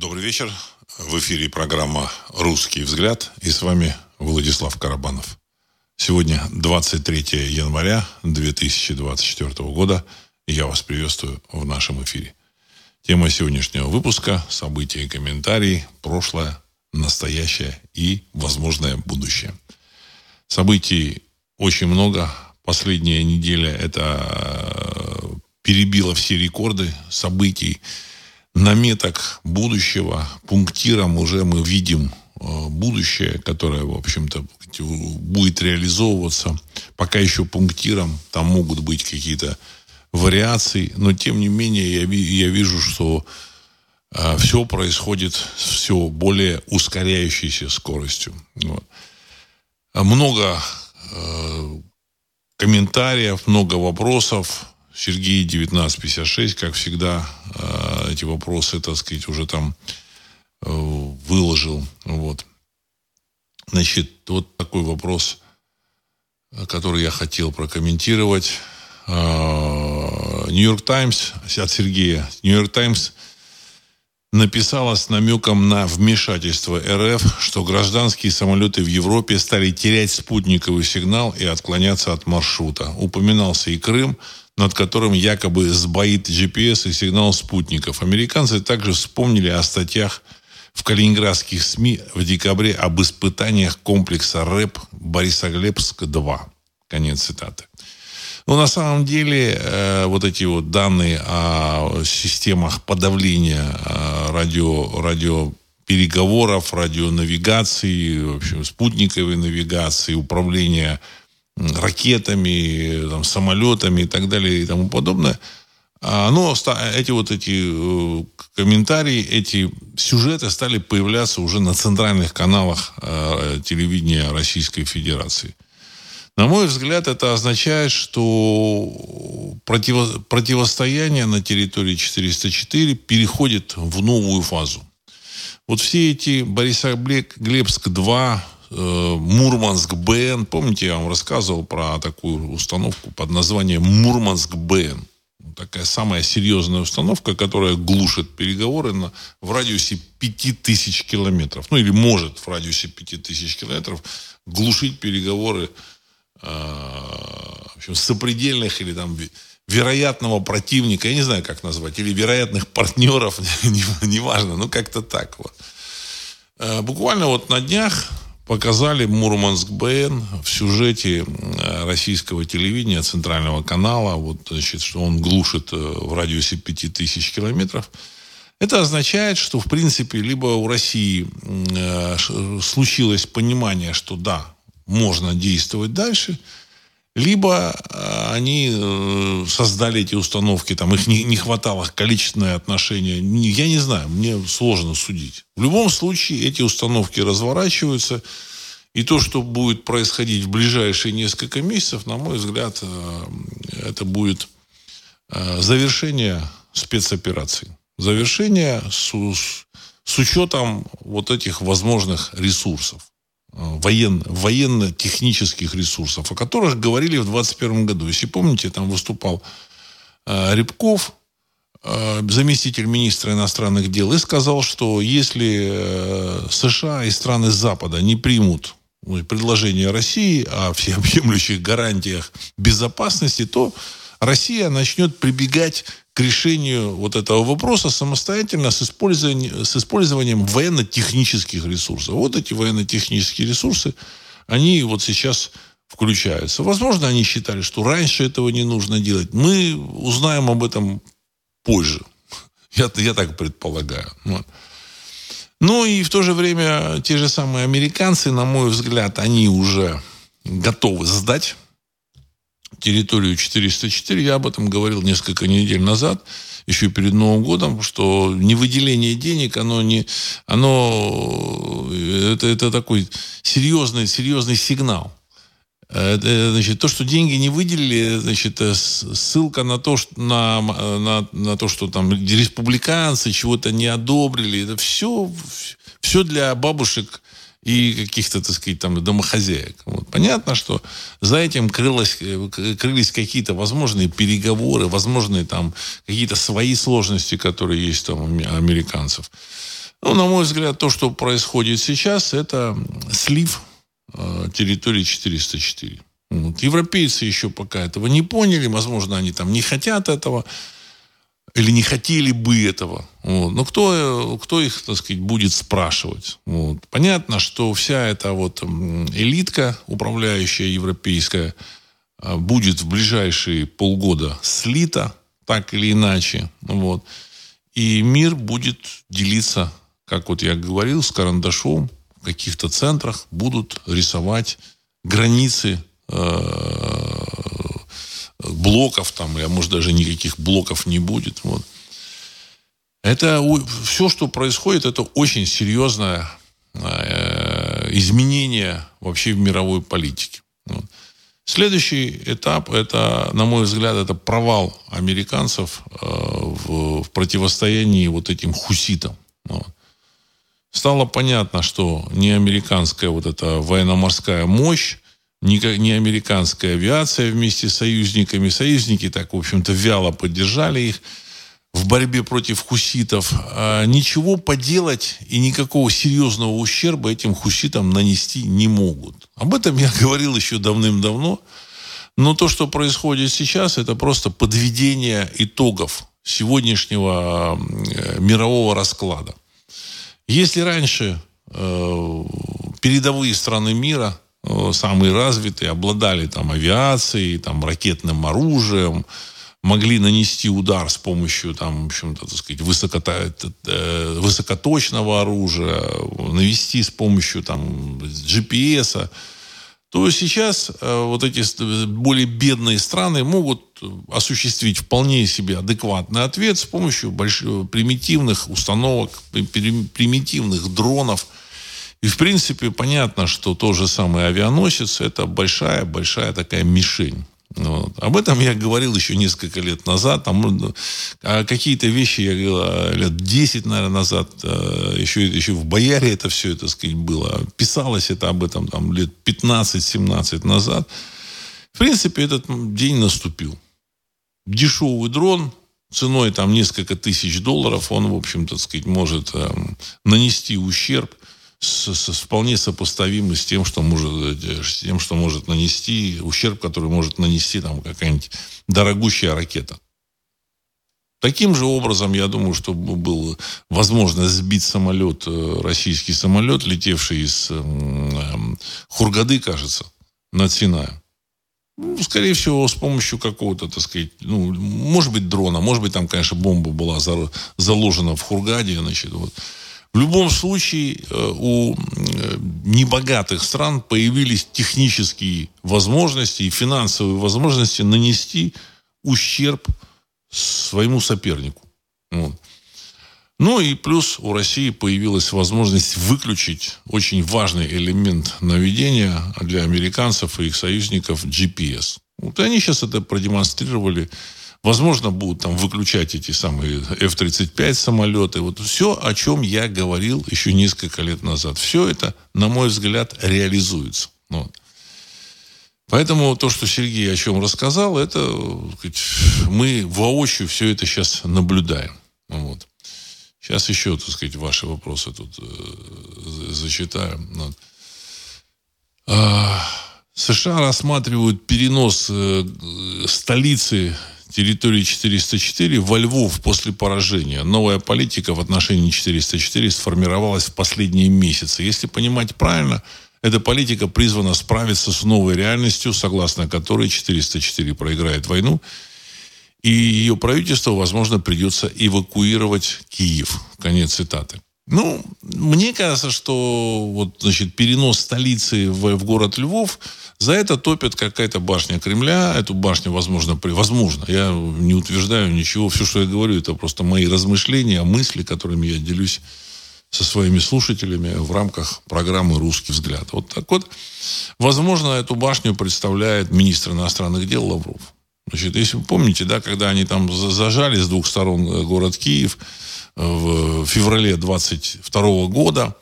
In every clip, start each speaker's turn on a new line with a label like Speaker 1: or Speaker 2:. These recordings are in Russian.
Speaker 1: Добрый вечер. В эфире программа «Русский взгляд» и с вами Владислав Карабанов. Сегодня 23 января 2024 года. Я вас приветствую в нашем эфире. Тема сегодняшнего выпуска – события и комментарии, прошлое, настоящее и возможное будущее. Событий очень много. Последняя неделя – это э, перебила все рекорды событий наметок будущего, пунктиром уже мы видим э, будущее, которое, в общем-то, будет реализовываться. Пока еще пунктиром, там могут быть какие-то вариации, но тем не менее я, я вижу, что э, все происходит с все более ускоряющейся скоростью. Вот. Много э, комментариев, много вопросов. Сергей 1956, как всегда, э, эти вопросы, так сказать, уже там э, выложил. Вот. Значит, вот такой вопрос, который я хотел прокомментировать. Нью-Йорк Таймс от Сергея. Нью-Йорк Таймс написала с намеком на вмешательство РФ, что гражданские самолеты в Европе стали терять спутниковый сигнал и отклоняться от маршрута. Упоминался и Крым, над которым якобы сбоит GPS и сигнал спутников. Американцы также вспомнили о статьях в калининградских СМИ в декабре об испытаниях комплекса РЭП Борисоглебск-2. Конец цитаты. Но на самом деле э, вот эти вот данные о системах подавления э, радио, радио переговоров, радионавигации, в общем, спутниковой навигации, управления ракетами, там, самолетами и так далее и тому подобное. А, но эти вот эти э, комментарии, эти сюжеты стали появляться уже на центральных каналах э, телевидения Российской Федерации. На мой взгляд, это означает, что противо, противостояние на территории 404 переходит в новую фазу. Вот все эти Борисоглебск-2, Э, Мурманск БН. Помните, я вам рассказывал про такую установку под названием Мурманск БН. Такая самая серьезная установка, которая глушит переговоры на, в радиусе 5000 километров. Ну, или может в радиусе 5000 километров глушить переговоры э, в общем, сопредельных или там вероятного противника, я не знаю, как назвать, или вероятных партнеров, неважно, не, не ну как-то так вот. Э, буквально вот на днях показали Мурманск БН в сюжете российского телевидения, центрального канала, вот, значит, что он глушит э, в радиусе 5000 километров. Это означает, что, в принципе, либо у России э, случилось понимание, что да, можно действовать дальше – либо э, они э, создали эти установки, там их не, не хватало количественное отношение. Я не знаю, мне сложно судить. В любом случае эти установки разворачиваются, и то, что будет происходить в ближайшие несколько месяцев, на мой взгляд, э, это будет завершение спецоперации. Завершение с, с учетом вот этих возможных ресурсов воен, военно-технических ресурсов, о которых говорили в 2021 году. Если помните, там выступал э, Рябков, э, заместитель министра иностранных дел, и сказал, что если э, США и страны Запада не примут предложение России о всеобъемлющих гарантиях безопасности, то Россия начнет прибегать к решению вот этого вопроса самостоятельно с использованием, с использованием военно-технических ресурсов. Вот эти военно-технические ресурсы, они вот сейчас включаются. Возможно, они считали, что раньше этого не нужно делать. Мы узнаем об этом позже. Я, я так предполагаю. Вот. Ну и в то же время те же самые американцы, на мой взгляд, они уже готовы сдать территорию 404. Я об этом говорил несколько недель назад, еще перед Новым годом, что не выделение денег, оно не, оно, это, это такой серьезный, серьезный сигнал. Это, значит, то, что деньги не выделили, значит, ссылка на то, что, на, на, на то, что там республиканцы чего-то не одобрили, это все, все для бабушек и каких-то, так сказать, там домохозяек. Вот. Понятно, что за этим крылось, э, крылись какие-то возможные переговоры, возможные там какие-то свои сложности, которые есть там у американцев. Ну, на мой взгляд, то, что происходит сейчас, это слив э, территории 404. Вот. Европейцы еще пока этого не поняли, возможно, они там не хотят этого или не хотели бы этого. Вот. Но кто, кто их, так сказать, будет спрашивать? Вот. Понятно, что вся эта вот элитка, управляющая европейская, а, будет в ближайшие полгода слита, так или иначе. Вот. И мир будет делиться, как вот я говорил, с карандашом. В каких-то центрах будут рисовать границы э, блоков там, а может, даже никаких блоков не будет. Вот. Это все, что происходит, это очень серьезное э, изменение вообще в мировой политике. Вот. Следующий этап, это, на мой взгляд, это провал американцев э, в противостоянии вот этим хуситам. Вот. Стало понятно, что не американская вот эта военно-морская мощь, не, не американская авиация вместе с союзниками. Союзники так, в общем-то, вяло поддержали их в борьбе против хуситов. А ничего поделать и никакого серьезного ущерба этим хуситам нанести не могут. Об этом я говорил еще давным-давно. Но то, что происходит сейчас, это просто подведение итогов сегодняшнего э, мирового расклада. Если раньше э, передовые страны мира самые развитые, обладали там авиацией, там ракетным оружием, могли нанести удар с помощью там, в общем-то, так сказать, высокото, э, высокоточного оружия, навести с помощью там GPS, то сейчас э, вот эти более бедные страны могут осуществить вполне себе адекватный ответ с помощью больших, примитивных установок, примитивных дронов – и, в принципе, понятно, что тот же самый авианосец – это большая-большая такая мишень. Вот. Об этом я говорил еще несколько лет назад. Там, ну, а какие-то вещи я говорил лет 10, наверное, назад. Еще, э, еще в Бояре это все, так сказать, было. Писалось это об этом там, лет 15-17 назад. В принципе, этот день наступил. Дешевый дрон ценой там несколько тысяч долларов, он, в общем, так сказать, может э, нанести ущерб с, с, вполне сопоставимы с тем, что может, э, с тем, что может нанести, ущерб, который может нанести там какая-нибудь дорогущая ракета. Таким же образом, я думаю, что был возможно сбить самолет, э, российский самолет, летевший из э, Хургады, кажется, над Синаем. Ну, скорее всего, с помощью какого-то, так сказать, ну, может быть, дрона, может быть, там, конечно, бомба была заложена в Хургаде, значит, вот. В любом случае э, у э, небогатых стран появились технические возможности и финансовые возможности нанести ущерб своему сопернику. Вот. Ну и плюс у России появилась возможность выключить очень важный элемент наведения для американцев и их союзников GPS. Вот они сейчас это продемонстрировали Возможно, будут там выключать эти самые F-35 самолеты. Вот все, о чем я говорил еще несколько лет назад. Все это, на мой взгляд, реализуется. Вот. Поэтому то, что Сергей о чем рассказал, это сказать, мы воочию все это сейчас наблюдаем. Вот. Сейчас еще, так сказать, ваши вопросы тут э, зачитаю. Вот. А, США рассматривают перенос э, столицы территории 404 во Львов после поражения. Новая политика в отношении 404 сформировалась в последние месяцы. Если понимать правильно, эта политика призвана справиться с новой реальностью, согласно которой 404 проиграет войну, и ее правительство, возможно, придется эвакуировать Киев. Конец цитаты. Ну, мне кажется, что вот, значит, перенос столицы в, в город Львов, за это топит какая-то башня Кремля. Эту башню, возможно, при... возможно, я не утверждаю ничего. Все, что я говорю, это просто мои размышления, мысли, которыми я делюсь со своими слушателями в рамках программы «Русский взгляд». Вот так вот. Возможно, эту башню представляет министр иностранных дел Лавров. Значит, если вы помните, да, когда они там зажали с двух сторон э, город Киев, в феврале 22 года,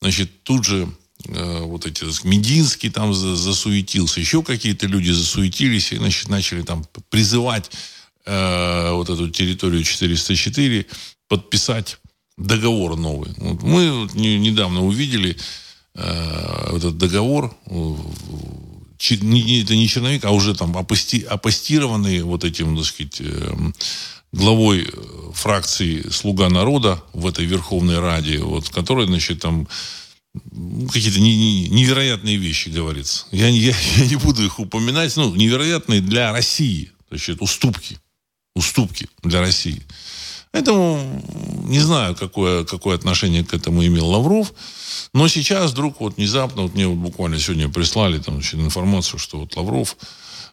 Speaker 1: значит, тут же э, вот эти Мединский там засуетился, еще какие-то люди засуетились и значит, начали там призывать э, вот эту территорию 404 подписать договор новый. Вот мы не, недавно увидели э, этот договор, это не черновик, а уже там апости, апостированный вот этим, так сказать, э, главой фракции «Слуга народа» в этой Верховной Раде, вот, который, значит, там какие-то невероятные вещи говорится. Я, я, я не буду их упоминать, ну, невероятные для России. Значит, уступки. Уступки для России. Поэтому не знаю, какое, какое отношение к этому имел Лавров. Но сейчас вдруг вот внезапно, вот мне вот буквально сегодня прислали там значит, информацию, что вот Лавров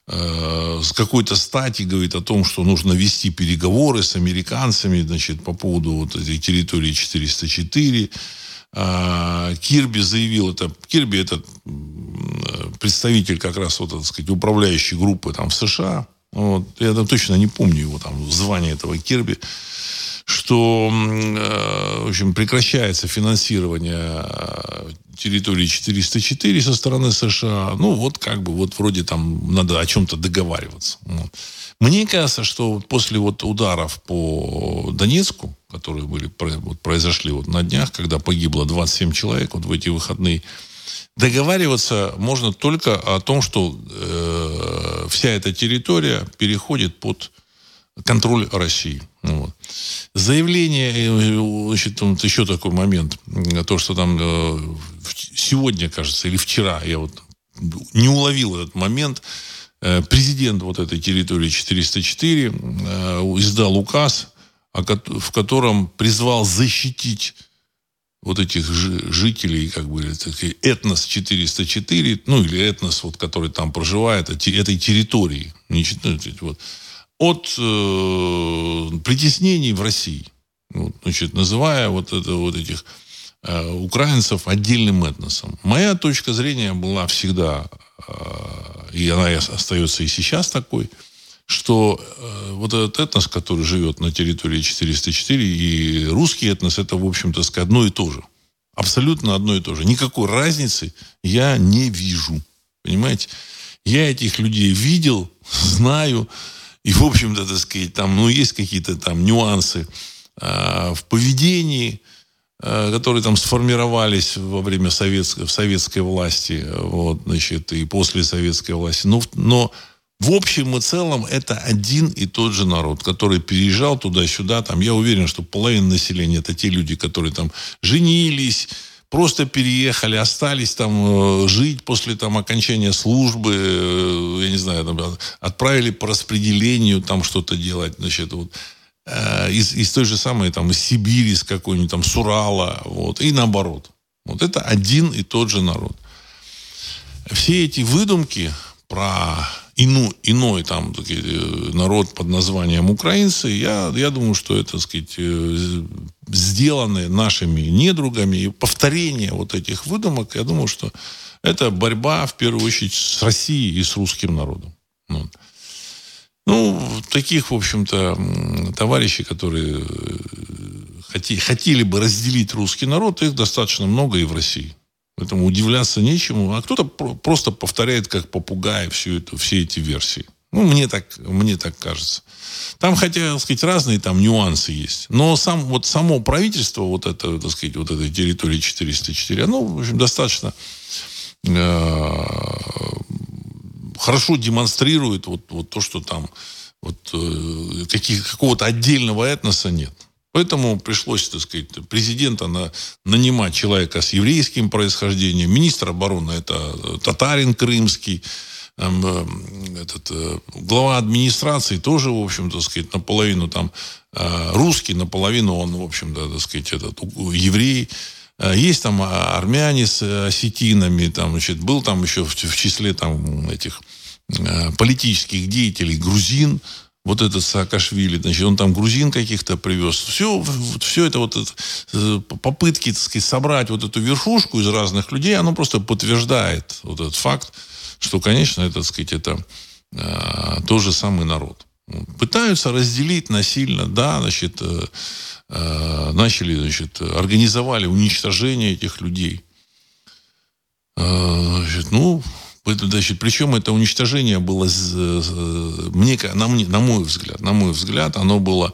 Speaker 1: э, с какой-то стати говорит о том, что нужно вести переговоры с американцами значит, по поводу вот этой территории 404 а, Кирби заявил это. Кирби это представитель как раз вот, так сказать, управляющей группы там в США. Вот. Я там точно не помню его там звание этого Кирби что, э, в общем, прекращается финансирование э, территории 404 со стороны США. Ну, вот как бы, вот вроде там надо о чем-то договариваться. Вот. Мне кажется, что после вот ударов по Донецку, которые были, вот, произошли вот на днях, когда погибло 27 человек вот в эти выходные, договариваться можно только о том, что э, вся эта территория переходит под контроль России. Вот. Заявление, э, значит, вот еще такой момент, то, что там э, сегодня, кажется, или вчера, я вот не уловил этот момент, Э, президент вот этой территории 404 э, издал указ, в котором призвал защитить вот этих жителей, как бы, этнос 404, ну, или этнос, вот, который там проживает, этой территории, ну, вот, от э, притеснений в России. Вот, значит, называя вот, это, вот этих э, украинцев отдельным этносом. Моя точка зрения была всегда э, и она остается и сейчас такой, что э, вот этот этнос, который живет на территории 404, и русский этнос, это, в общем-то, одно и то же. Абсолютно одно и то же. Никакой разницы я не вижу. Понимаете? Я этих людей видел, знаю, и, в общем-то, так сказать, там, ну, есть какие-то там нюансы э, в поведении, Э, которые там сформировались во время советской, в советской власти, вот, значит, и после советской власти. Но, но в общем и целом это один и тот же народ, который переезжал туда-сюда. Там, я уверен, что половина населения это те люди, которые там женились, просто переехали, остались там э, жить после там окончания службы, э, я не знаю, там, отправили по распределению там что-то делать, значит, вот Э, из, из той же самой, там, Сибири, из какой-нибудь там, с Урала, вот, и наоборот. Вот это один и тот же народ. Все эти выдумки про ину, иной там э, народ под названием украинцы, я, я думаю, что это, так сказать, э, сделаны нашими недругами, и повторение вот этих выдумок, я думаю, что это борьба, в первую очередь, с Россией и с русским народом. Вот. Ну, таких, в общем-то, товарищей, которые э, хоти, хотели бы разделить русский народ, их достаточно много и в России. Поэтому удивляться нечему. А кто-то просто повторяет, как попугай, всю эту, все эти версии. Ну, мне так, мне так кажется. Там, хотя, так сказать, разные там нюансы есть. Но сам, вот само правительство вот это, так сказать, вот этой территории 404, оно, в общем, достаточно э, хорошо демонстрирует вот, вот то, что там вот, э, каких, какого-то отдельного этноса нет. Поэтому пришлось, так сказать, президента на, нанимать человека с еврейским происхождением. Министр обороны это татарин крымский. Э, этот, э, глава администрации тоже, в общем, так сказать, наполовину там э, русский, наполовину он, в общем-то, сказать, этот, еврей. Э, есть там армяне с осетинами, там, значит, был там еще в, в числе там этих э, политических деятелей грузин, вот этот Саакашвили, значит, он там грузин каких-то привез. Все, все это вот это, э, попытки, так сказать, собрать вот эту верхушку из разных людей, оно просто подтверждает вот этот факт, что, конечно, это, так сказать, это э, тот же самый народ. Пытаются разделить насильно, да, значит, э, э, начали, значит, организовали уничтожение этих людей. Э, значит, ну, значит, причем это уничтожение было, мне, на, мне, на мой взгляд, на мой взгляд, оно было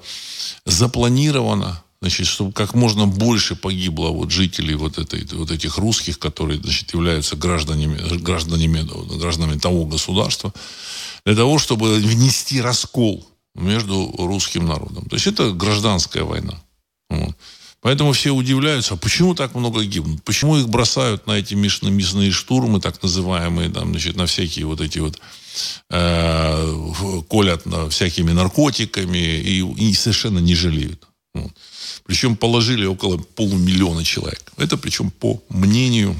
Speaker 1: запланировано, значит, чтобы как можно больше погибло вот жителей вот, этой, вот этих русских, которые значит, являются гражданами, гражданами, гражданами того государства, для того, чтобы внести раскол между русским народом. То есть это гражданская война. Вот. Поэтому все удивляются, а почему так много гибнут? Почему их бросают на эти мясные штурмы, так называемые, там, значит, на всякие вот эти вот э, колят на всякими наркотиками и, и совершенно не жалеют. Вот. Причем положили около полумиллиона человек. Это причем по мнению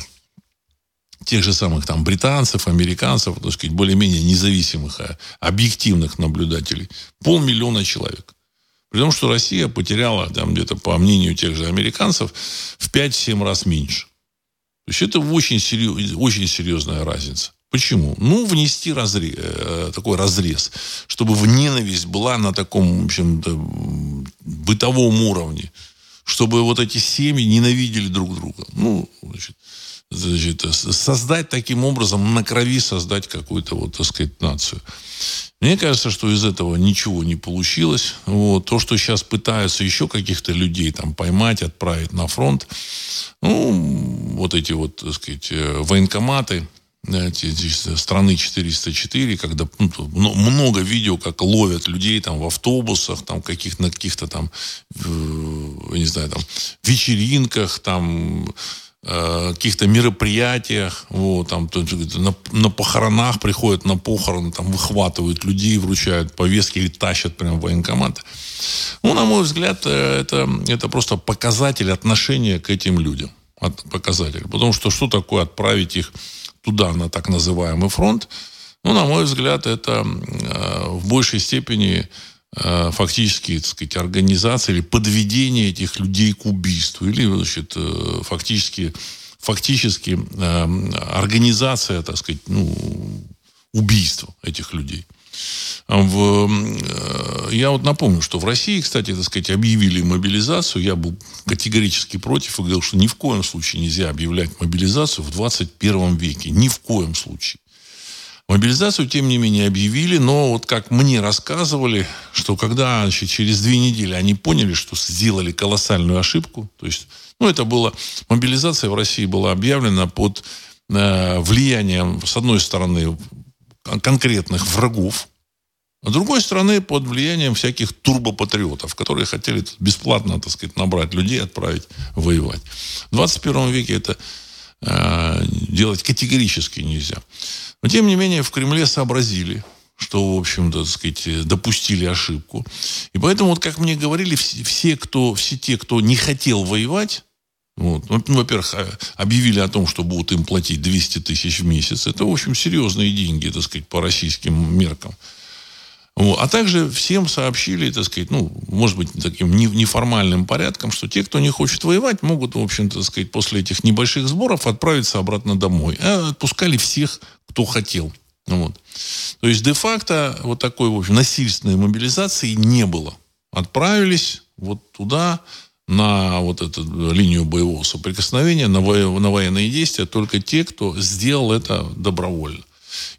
Speaker 1: тех же самых там британцев, американцев, так сказать, более-менее независимых, а объективных наблюдателей. Полмиллиона человек. При том, что Россия потеряла, там, где-то по мнению тех же американцев, в 5-7 раз меньше. То есть это очень, серьез, очень серьезная разница. Почему? Ну, внести разрез, э, такой разрез, чтобы в ненависть была на таком, в общем бытовом уровне, чтобы вот эти семьи ненавидели друг друга. Ну, значит, значит, создать таким образом, на крови создать какую-то, вот, так сказать, нацию. Мне кажется, что из этого ничего не получилось. Вот. То, что сейчас пытаются еще каких-то людей там поймать, отправить на фронт, ну, вот эти вот, так сказать, э, военкоматы, страны 404, когда ну, много видео, как ловят людей там в автобусах, там каких на каких-то там, я не знаю, там вечеринках, там Э, каких-то мероприятиях, вот, там, на, на похоронах приходят на похороны, там, выхватывают людей, вручают повестки или тащат прямо в военкомат. Ну, на мой взгляд, э, это, это просто показатель отношения к этим людям. Показатель. Потому что что такое отправить их туда, на так называемый фронт? Ну, на мой взгляд, это э, в большей степени фактически, так сказать, организация или подведение этих людей к убийству, или, значит, э, фактически, фактически э, организация, так сказать, ну, убийства этих людей. В, я вот напомню, что в России, кстати, так сказать, объявили мобилизацию. Я был категорически против и говорил, что ни в коем случае нельзя объявлять мобилизацию в 21 веке. Ни в коем случае. Мобилизацию, тем не менее, объявили, но вот как мне рассказывали, что когда значит, через две недели они поняли, что сделали колоссальную ошибку, то есть, ну, это было, мобилизация в России была объявлена под э, влиянием, с одной стороны, конкретных врагов, а с другой стороны, под влиянием всяких турбопатриотов, которые хотели бесплатно, так сказать, набрать людей, отправить воевать. В 21 веке это делать категорически нельзя. Но, тем не менее, в Кремле сообразили, что, в общем-то, так сказать, допустили ошибку. И поэтому, вот как мне говорили, все, кто, все те, кто не хотел воевать, вот. Ну, во-первых, а, объявили о том, что будут им платить 200 тысяч в месяц. Это, в общем, серьезные деньги, так сказать, по российским меркам. А также всем сообщили, так сказать, ну, может быть, таким неформальным порядком, что те, кто не хочет воевать, могут, в общем-то, сказать, после этих небольших сборов отправиться обратно домой. А отпускали всех, кто хотел. Вот. То есть, де-факто, вот такой, в общем, насильственной мобилизации не было. Отправились вот туда, на вот эту линию боевого соприкосновения, на, во, на военные действия только те, кто сделал это добровольно.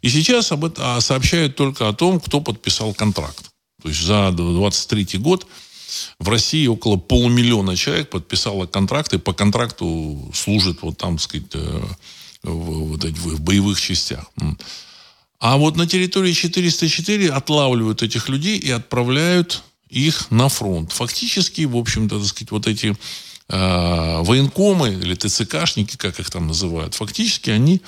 Speaker 1: И сейчас об этом а, сообщают только о том, кто подписал контракт. То есть за 23 год в России около полумиллиона человек подписало контракты, по контракту служат вот там, так сказать, э, в, вот в боевых частях. А вот на территории 404 отлавливают этих людей и отправляют их на фронт. Фактически, в общем-то, так сказать, вот эти э, военкомы или ТЦКшники, как их там называют, фактически они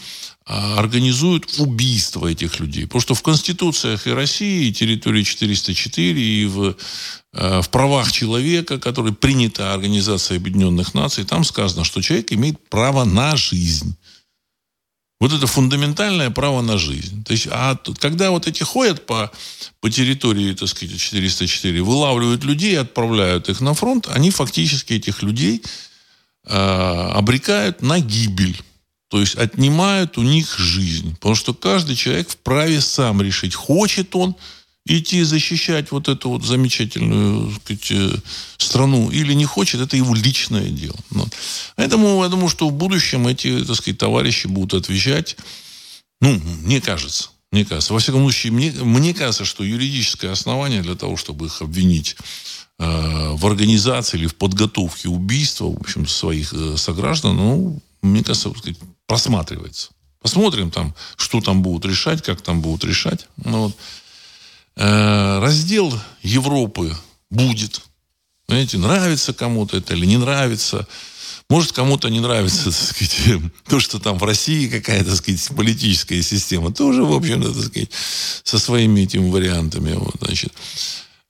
Speaker 1: организуют убийство этих людей. Потому что в конституциях и России, и территории 404, и в, э, в правах человека, который принята Организацией Объединенных Наций, там сказано, что человек имеет право на жизнь. Вот это фундаментальное право на жизнь. То есть, а когда вот эти ходят по, по территории, так сказать, 404, вылавливают людей, отправляют их на фронт, они фактически этих людей э, обрекают на гибель. То есть отнимают у них жизнь. Потому что каждый человек вправе сам решить, хочет он идти защищать вот эту вот замечательную сказать, э, страну или не хочет, это его личное дело. Вот. Поэтому я думаю, что в будущем эти, так сказать, товарищи будут отвечать, ну, мне кажется, мне кажется. Во всяком случае, мне, мне кажется, что юридическое основание для того, чтобы их обвинить э, в организации или в подготовке убийства, в общем, своих э, сограждан, ну, мне кажется, сказать, просматривается. Посмотрим там, что там будут решать, как там будут решать. Ну, вот. э, раздел Европы будет. Знаете, нравится кому-то это или не нравится. Может, кому-то не нравится, так сказать, то, что там в России какая-то, так сказать, политическая система. Тоже, в общем-то, так сказать, со своими этими вариантами. Вот, значит.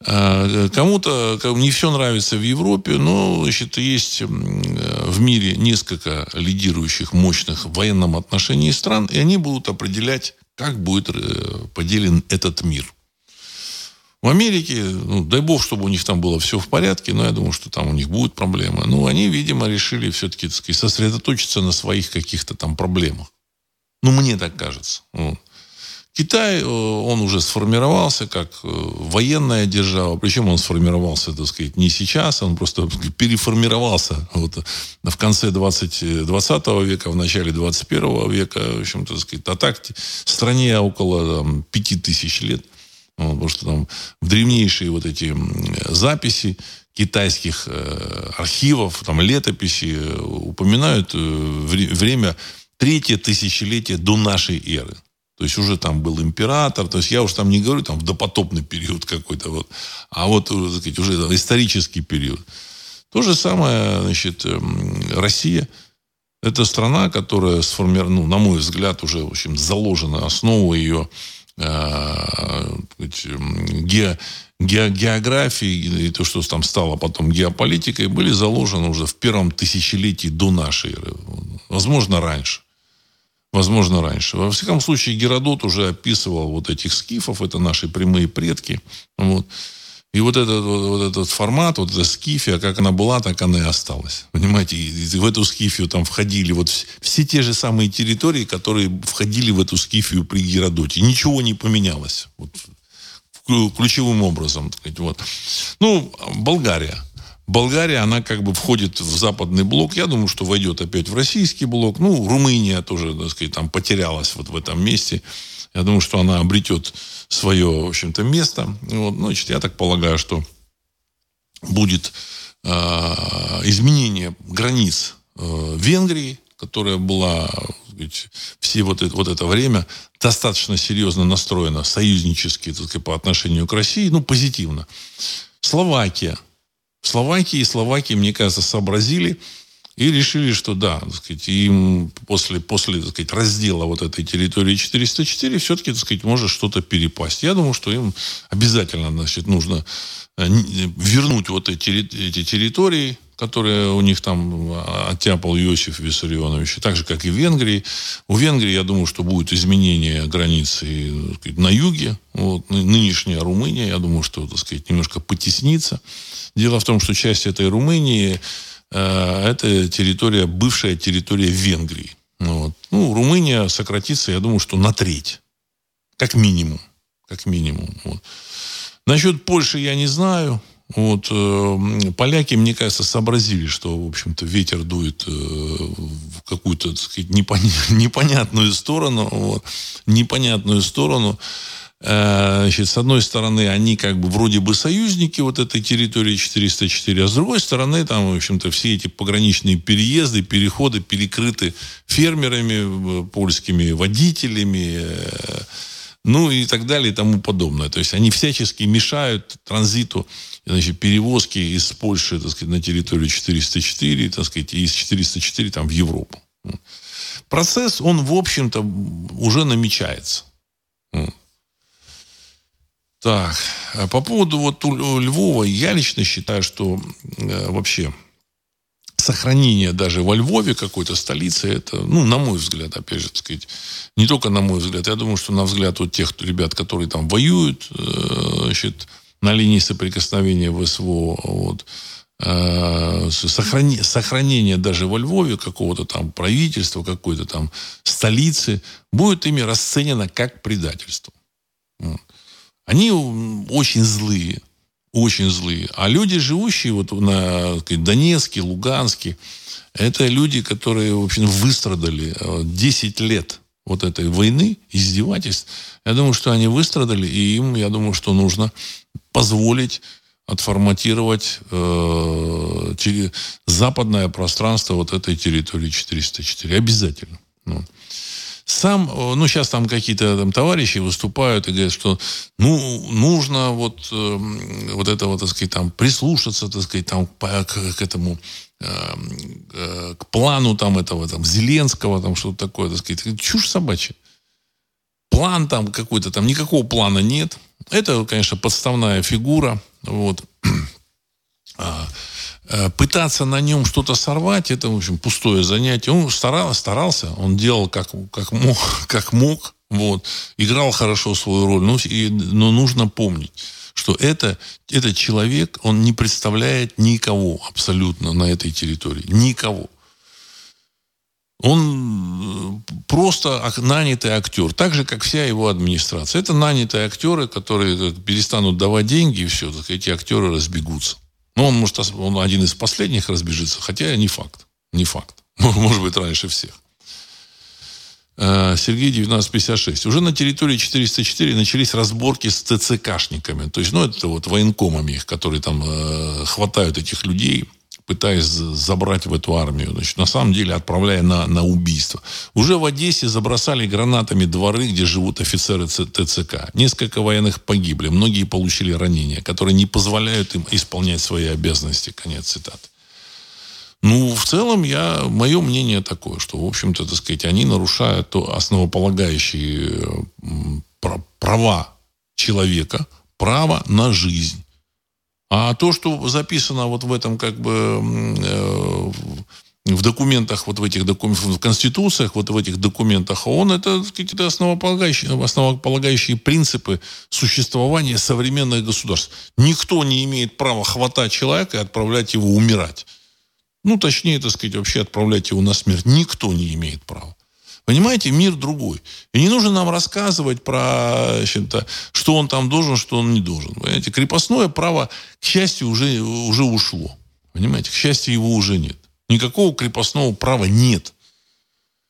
Speaker 1: А, кому-то не все нравится в Европе, но значит, есть в мире несколько лидирующих, мощных в военном отношении стран, и они будут определять, как будет э, поделен этот мир. В Америке, ну, дай бог, чтобы у них там было все в порядке, но я думаю, что там у них будут проблемы. Но они, видимо, решили все-таки сосредоточиться на своих каких-то там проблемах. Ну, мне так кажется. Вот. Китай, э, он уже сформировался как э, военная держава, причем он сформировался, так сказать, не сейчас, он просто переформировался вот, в конце 20, 20 века, в начале 21 века, в общем-то, так сказать, а так стране около там, 5000 лет, вот, потому что там в древнейшие вот эти записи китайских э, архивов, там летописи упоминают время третье тысячелетие до нашей эры. То есть уже там был император. То есть я уж там не говорю там в допотопный период какой-то. Вот, а вот э, так сказать, уже исторический период. То же самое, значит, эм, Россия. Это страна, которая сформирована, ну, на мой взгляд, уже, в общем, заложена основа ее э, ге, ге, географии и то, что там стало потом геополитикой, были заложены уже в первом тысячелетии до нашей эры. Возможно, раньше. Возможно, раньше. Во всяком случае, Геродот уже описывал вот этих скифов, это наши прямые предки. Вот. И вот этот, вот, этот формат, вот эта скифия, как она была, так она и осталась. Понимаете, и в эту скифию там входили вот все те же самые территории, которые входили в эту скифию при Геродоте. Ничего не поменялось. Вот, ключевым образом. Вот. Ну, Болгария. Болгария, она как бы входит в западный блок. Я думаю, что войдет опять в российский блок. Ну, Румыния тоже, так сказать, там потерялась вот в этом месте. Я думаю, что она обретет свое, в общем-то, место. Вот, ну, значит, я так полагаю, что будет э, изменение границ э, Венгрии, которая была сказать, все вот это, вот это время достаточно серьезно настроена союзнически так сказать, по отношению к России, ну, позитивно. Словакия – Словакии и Словакии, мне кажется, сообразили и решили, что да, так сказать, им после, после так сказать, раздела вот этой территории 404 все-таки, так сказать, может что-то перепасть. Я думаю, что им обязательно значит, нужно э, вернуть вот эти, эти территории, которые у них там а, оттяпал Иосиф Виссарионович, так же, как и в Венгрии. У Венгрии, я думаю, что будет изменение границы сказать, на юге. Вот, нынешняя Румыния, я думаю, что, так сказать, немножко потеснится. Дело в том, что часть этой Румынии э, это территория, бывшая территория Венгрии. Вот. Ну, Румыния сократится, я думаю, что на треть. Как минимум. Как минимум. Вот. Насчет Польши я не знаю. Вот, э, поляки, мне кажется, сообразили, что, в общем-то, ветер дует э, в какую-то, так сказать, непоня- непонятную сторону. Вот, непонятную сторону. Э, значит, с одной стороны, они как бы вроде бы союзники вот этой территории 404, а с другой стороны, там, в общем-то, все эти пограничные переезды, переходы перекрыты фермерами, польскими водителями, э, ну и так далее и тому подобное. То есть они всячески мешают транзиту, значит, перевозки из Польши, так сказать, на территорию 404, так сказать, и из 404 там в Европу. Процесс, он, в общем-то, уже намечается. Так, а по поводу вот Львова, я лично считаю, что э, вообще сохранение даже во Львове какой-то столицы, это, ну, на мой взгляд, опять же, так сказать, не только на мой взгляд, я думаю, что на взгляд вот тех ребят, которые там воюют, э, значит, на линии соприкосновения ВСВО, вот, э, сохрани, сохранение даже во Львове какого-то там правительства, какой-то там столицы, будет ими расценено как предательство. Вот. Они очень злые, очень злые. А люди, живущие вот на сказать, Донецке, Луганске, это люди, которые, в общем, выстрадали 10 э, лет вот этой войны, издевательств. Я думаю, что они выстрадали, и им, я думаю, что нужно позволить отформатировать э, западное пространство вот этой территории 404. Обязательно. Ну. Сам, э, ну, сейчас там какие-то там товарищи выступают и говорят, что, ну, нужно вот, э, вот это вот, так сказать, там, прислушаться, так сказать, там, к, к этому, э, э, к плану там этого, там, Зеленского, там, что-то такое, так сказать. Чушь собачья. План там какой-то, там, никакого плана нет. Это, конечно, подставная фигура, вот. Э, пытаться на нем что-то сорвать, это, в общем, пустое занятие. Он старался, старался он делал как, как мог, как мог, вот, играл хорошо свою роль, но, и, но нужно помнить, что это, этот человек, он не представляет никого абсолютно на этой территории. Никого. Он э, просто нанятый актер, так же, как вся его администрация. Это нанятые актеры, которые перестанут давать деньги, и все, эти актеры разбегутся. Ну, он, может, он один из последних разбежится, хотя не факт. Не факт. Может быть, раньше всех. Э, Сергей 1956. Уже на территории 404 начались разборки с ТЦКшниками. То есть, ну, это вот военкомами их, которые там э, хватают этих людей пытаясь забрать в эту армию. Значит, на самом деле отправляя на, на убийство. Уже в Одессе забросали гранатами дворы, где живут офицеры ТЦК. Несколько военных погибли, многие получили ранения, которые не позволяют им исполнять свои обязанности. Конец цитаты. Ну, в целом, я, мое мнение такое, что, в общем-то, так сказать, они нарушают то основополагающие права человека, право на жизнь. А то, что записано вот в этом как бы э, в документах, вот в этих документах, в конституциях, вот в этих документах ООН, это какие-то основополагающие, основополагающие принципы существования современных государств. Никто не имеет права хватать человека и отправлять его умирать. Ну, точнее, так сказать, вообще отправлять его на смерть. Никто не имеет права. Понимаете, мир другой. И не нужно нам рассказывать про, что он там должен, что он не должен. Понимаете, крепостное право, к счастью, уже, уже ушло. Понимаете, к счастью, его уже нет. Никакого крепостного права нет.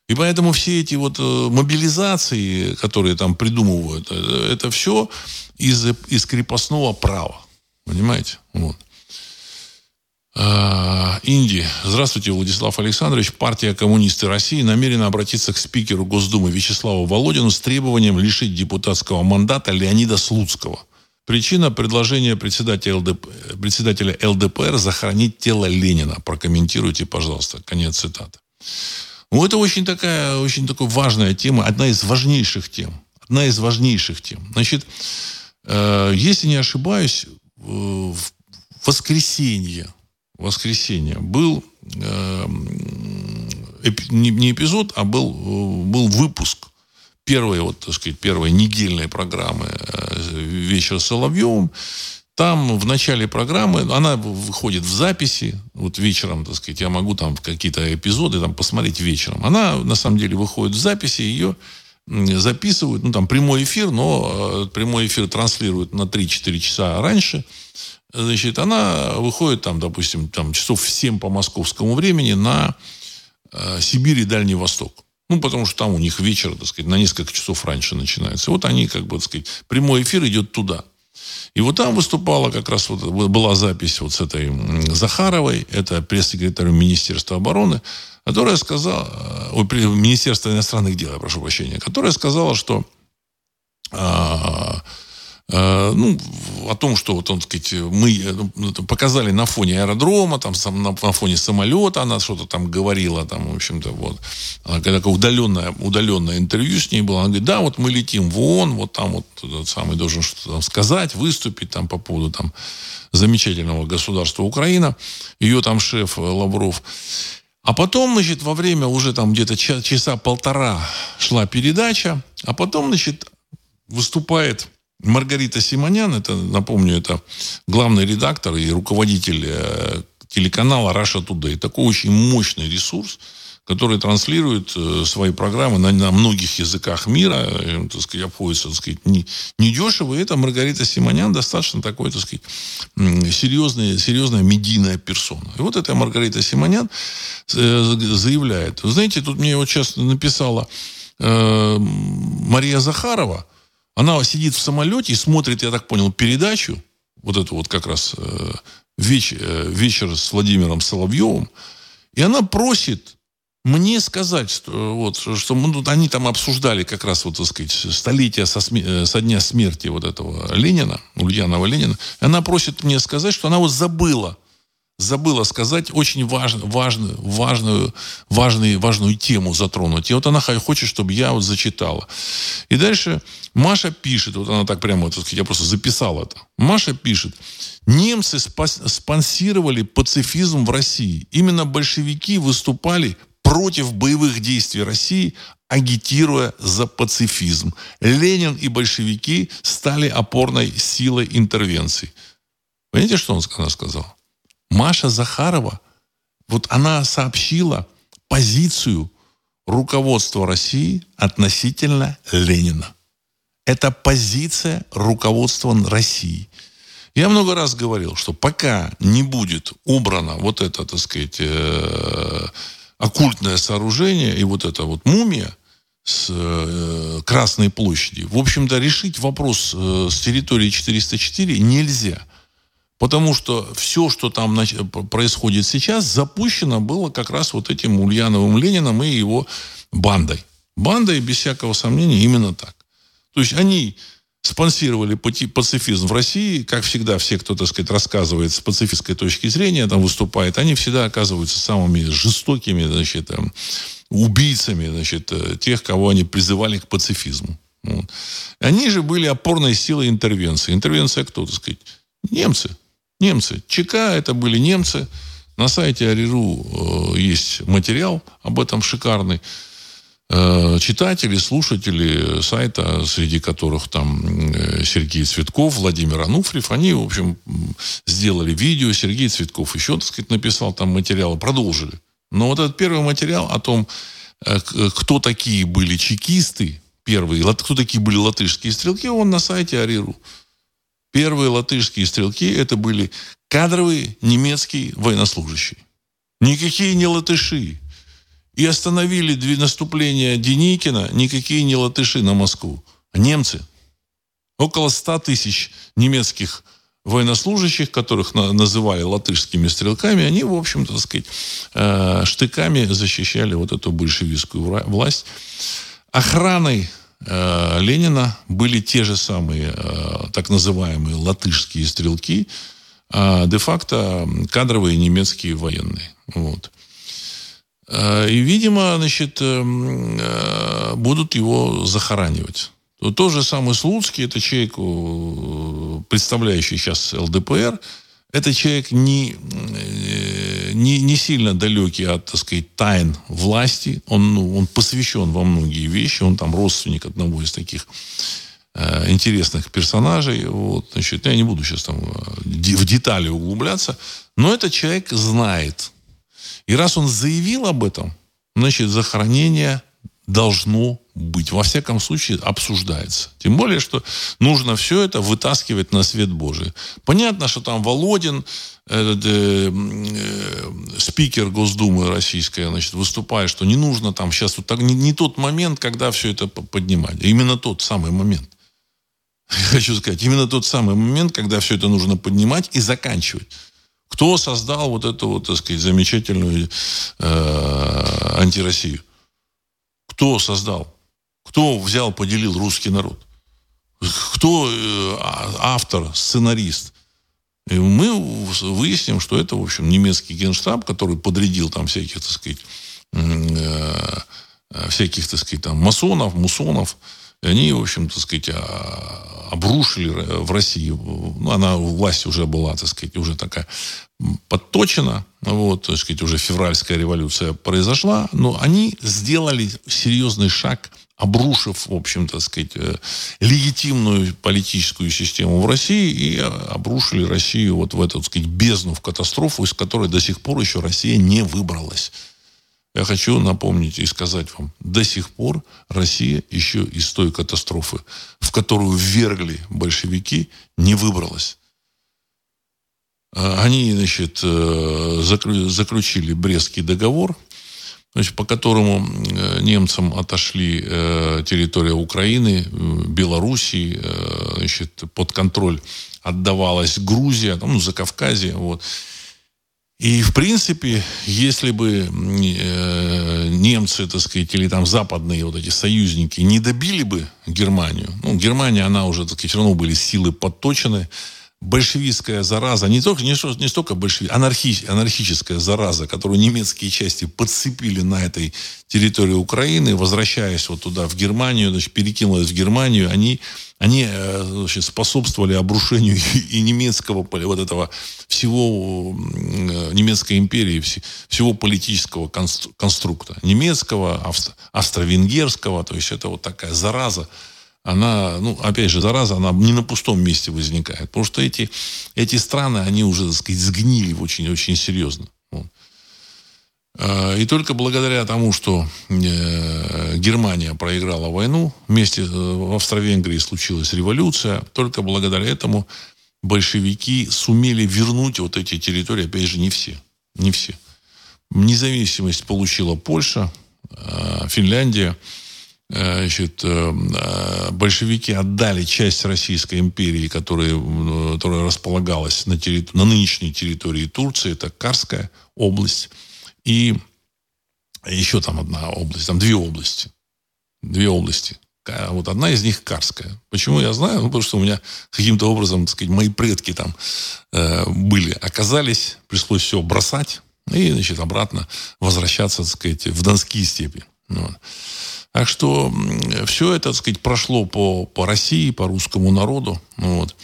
Speaker 1: И поэтому все эти вот э, мобилизации, которые там придумывают, э, это все из, из крепостного права. Понимаете? Вот. А, Индии. Здравствуйте, Владислав Александрович. Партия «Коммунисты России» намерена обратиться к спикеру Госдумы Вячеславу Володину с требованием лишить депутатского мандата Леонида Слуцкого. Причина – предложения председателя, ЛДП, председателя ЛДПР захоронить тело Ленина. Прокомментируйте, пожалуйста. Конец цитаты. Ну, это очень такая, очень такая важная тема, одна из важнейших тем. Одна из важнейших тем. Значит, э, если не ошибаюсь, в воскресенье воскресенье был э, не, не эпизод, а был, был выпуск первой, вот, так сказать, первой недельной программы э, «Вечер с Соловьевым». Там в начале программы, она выходит в записи, вот вечером, так сказать, я могу там какие-то эпизоды там посмотреть вечером. Она, на самом деле, выходит в записи, ее записывают, ну, там прямой эфир, но э, прямой эфир транслируют на 3-4 часа раньше – значит, она выходит там, допустим, там часов в 7 по московскому времени на э, Сибирь и Дальний Восток. Ну, потому что там у них вечер, так сказать, на несколько часов раньше начинается. Вот они, как бы, так сказать, прямой эфир идет туда. И вот там выступала как раз вот была запись вот с этой Захаровой, это пресс-секретарь Министерства обороны, которая сказала, ой, Министерства иностранных дел, я прошу прощения, которая сказала, что а, Э, ну, о том, что вот, он, сказать, мы э, ну, показали на фоне аэродрома, там, на, фоне самолета она что-то там говорила, там, в общем-то, вот. Когда такое удаленное, удаленное интервью с ней было, она говорит, да, вот мы летим в ООН, вот там вот тот самый должен что-то там сказать, выступить там по поводу там замечательного государства Украина, ее там шеф э, Лавров. А потом, значит, во время уже там где-то часа полтора шла передача, а потом, значит, выступает Маргарита Симонян, это, напомню, это главный редактор и руководитель э, телеканала Russia Today. Такой очень мощный ресурс, который транслирует э, свои программы на, на многих языках мира, э, так сказать, обходится, так сказать, не, не дешево. И это Маргарита Симонян достаточно такой, так сказать, серьезная, серьезная медийная персона. И вот эта Маргарита Симонян заявляет. Вы знаете, тут мне вот сейчас написала Мария Захарова, она сидит в самолете и смотрит, я так понял, передачу вот это вот как раз веч, вечер с Владимиром Соловьевым, и она просит мне сказать, что, вот, что ну, они там обсуждали как раз, вот, так сказать, столетие со, сме- со дня смерти вот этого Ленина, Ульянова Ленина. Она просит мне сказать, что она вот забыла, забыла сказать очень важную, важную, важную, важную, важную тему затронуть. И вот она хочет, чтобы я вот зачитала. И дальше Маша пишет, вот она так прямо, сказать, я просто записал это. Маша пишет, немцы спонсировали пацифизм в России. Именно большевики выступали против боевых действий России, агитируя за пацифизм. Ленин и большевики стали опорной силой интервенции. Понимаете, что он, она сказала? Маша Захарова, вот она сообщила позицию руководства России относительно Ленина. Это позиция руководства России. Я много раз говорил, что пока не будет убрано вот это, так сказать, э, оккультное сооружение и вот эта вот мумия с э, Красной площади, в общем-то, решить вопрос э, с территории 404 нельзя. Потому что все, что там происходит сейчас, запущено было как раз вот этим Ульяновым Лениным и его бандой. Бандой, без всякого сомнения, именно так. То есть они спонсировали пацифизм в России. Как всегда, все, кто, так сказать, рассказывает с пацифистской точки зрения, там выступает, они всегда оказываются самыми жестокими, значит, там, убийцами, значит, э, тех, кого они призывали к пацифизму. Вот. Они же были опорной силой интервенции. Интервенция кто, так сказать? Немцы. Немцы. ЧК это были немцы. На сайте Ариру э, есть материал об этом шикарный. Э, читатели, слушатели сайта, среди которых там э, Сергей Цветков, Владимир Ануфриев, они, в общем, сделали видео. Сергей Цветков еще, так сказать, написал там материалы, продолжили. Но вот этот первый материал о том, кто такие были чекисты, первые, кто такие были латышские стрелки, он на сайте Ариру. Первые латышские стрелки это были кадровые немецкие военнослужащие. Никакие не латыши и остановили наступление Деникина никакие не латыши на Москву, а немцы. Около 100 тысяч немецких военнослужащих, которых называли латышскими стрелками, они, в общем-то, так сказать, э, штыками защищали вот эту большевистскую власть. Охраной э, Ленина были те же самые э, так называемые латышские стрелки, а де-факто кадровые немецкие военные. Вот. Э, и, видимо, значит, э, э, будут его захоранивать. Тот же самый Слуцкий, это человек, представляющий сейчас ЛДПР, это человек не, не, не сильно далекий от, так сказать, тайн власти. Он, ну, он посвящен во многие вещи. Он там родственник одного из таких э, интересных персонажей. Вот, значит, я не буду сейчас там в детали углубляться. Но этот человек знает и раз он заявил об этом, значит, захоронение должно быть. Во всяком случае, обсуждается. Тем более, что нужно все это вытаскивать на свет Божий. Понятно, что там Володин, этот, э, э, спикер Госдумы российская, значит, выступает, что не нужно там сейчас вот так, не, не тот момент, когда все это поднимать. Именно тот самый момент. Я хочу сказать, именно тот самый момент, когда все это нужно поднимать и заканчивать. Кто создал вот эту вот, так сказать, замечательную э, антироссию? Кто создал? Кто взял, поделил русский народ? Кто э, а, автор, сценарист? И мы выясним, что это, в общем, немецкий генштаб, который подрядил там всяких, так сказать, э, всяких, так сказать, там, масонов, мусонов, и они, в общем, так сказать, а, обрушили в России. Ну, она, власть уже была, так сказать, уже такая подточена. Вот, так сказать, уже февральская революция произошла. Но они сделали серьезный шаг, обрушив, в общем, так сказать, э, легитимную политическую систему в России и обрушили Россию вот в эту, так сказать, бездну, в катастрофу, из которой до сих пор еще Россия не выбралась. Я хочу напомнить и сказать вам, до сих пор Россия еще из той катастрофы, в которую ввергли большевики, не выбралась. А, они, значит, э, заключили Брестский договор, значит, по которому э, немцам отошли э, территория Украины, Белоруссии, значит, под контроль отдавалась Грузия, ну, Закавказье, вот. И, в принципе, если бы немцы, так сказать, или там западные вот эти союзники не добили бы Германию, ну, Германия, она уже, так сказать, все равно были силы подточены, большевистская зараза, не только, не, не столько большеви, анархи, анархическая зараза, которую немецкие части подцепили на этой территории Украины, возвращаясь вот туда, в Германию, значит, перекинулась в Германию, они, они э, значит, способствовали обрушению и немецкого, вот этого всего э, немецкой империи, всего политического конструкта. Немецкого, австро-венгерского, то есть это вот такая зараза, она, ну, опять же, зараза, она не на пустом месте возникает. Потому что эти, эти страны, они уже, так сказать, сгнили очень-очень серьезно. Вот. А, и только благодаря тому, что э, Германия проиграла войну, вместе э, в Австро-Венгрии случилась революция, только благодаря этому большевики сумели вернуть вот эти территории, опять же, не все. Не все. Независимость получила Польша, э, Финляндия, значит, э, э, большевики отдали часть Российской империи, которая, которая располагалась на, территор... на нынешней территории Турции, это Карская область, и еще там одна область, там две области. Две области. Вот одна из них Карская. Почему я знаю? Ну, потому что у меня каким-то образом, так сказать, мои предки там э, были, оказались, пришлось все бросать и, значит, обратно возвращаться, так сказать, в Донские степи. Вот. Так что все это, так сказать, прошло по, по России, по русскому народу. Ну вот.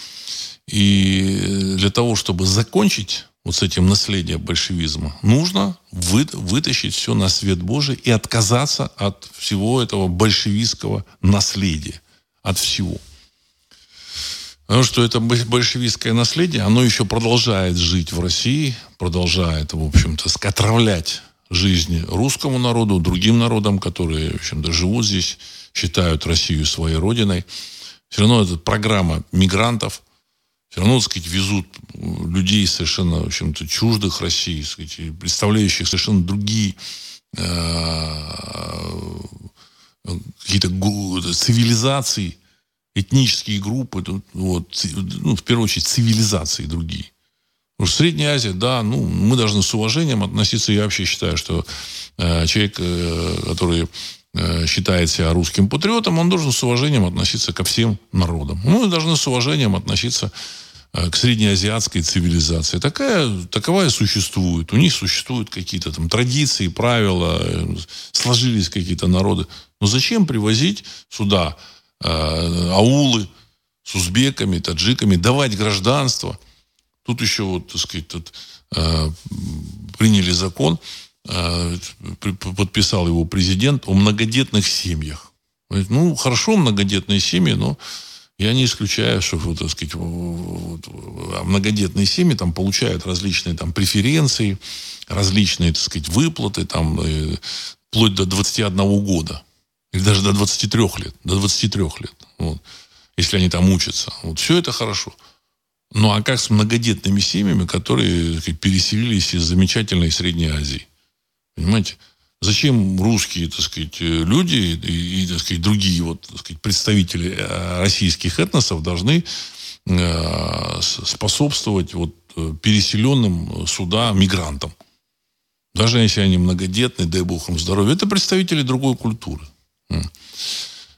Speaker 1: И для того, чтобы закончить вот с этим наследием большевизма, нужно вы, вытащить все на свет Божий и отказаться от всего этого большевистского наследия. От всего. Потому что это большевистское наследие, оно еще продолжает жить в России, продолжает, в общем-то, отравлять жизни русскому народу, другим народам, которые, в общем-то, живут здесь, считают Россию своей родиной. Все равно эта программа мигрантов, все равно, так сказать, везут людей совершенно, в общем-то, чуждых России, сказать, представляющих совершенно другие э, какие-то цивилизации, этнические группы, вот, ну, в первую очередь, цивилизации другие. Потому что Средняя Азия, да, ну, мы должны с уважением относиться. Я вообще считаю, что э, человек, э, который э, считает себя русским патриотом, он должен с уважением относиться ко всем народам. Мы должны с уважением относиться э, к среднеазиатской цивилизации. Такая, таковая существует. У них существуют какие-то там традиции, правила, э, сложились какие-то народы. Но зачем привозить сюда э, аулы с узбеками, таджиками, давать гражданство – Тут еще, вот, так сказать, тут, э, приняли закон, э, подписал его президент о многодетных семьях. Ну, хорошо, многодетные семьи, но я не исключаю, что, вот, так сказать, вот, а многодетные семьи там получают различные там преференции, различные, так сказать, выплаты, там, э, вплоть до 21 года. Или даже до 23 лет. До 23 лет. Вот, если они там учатся. Вот, все это хорошо. Ну, а как с многодетными семьями, которые сказать, переселились из замечательной Средней Азии? Понимаете? Зачем русские, так сказать, люди и, так сказать, другие вот, так сказать, представители э, российских этносов должны э, способствовать вот, переселенным сюда мигрантам? Даже если они многодетные, дай бог им здоровья. Это представители другой культуры.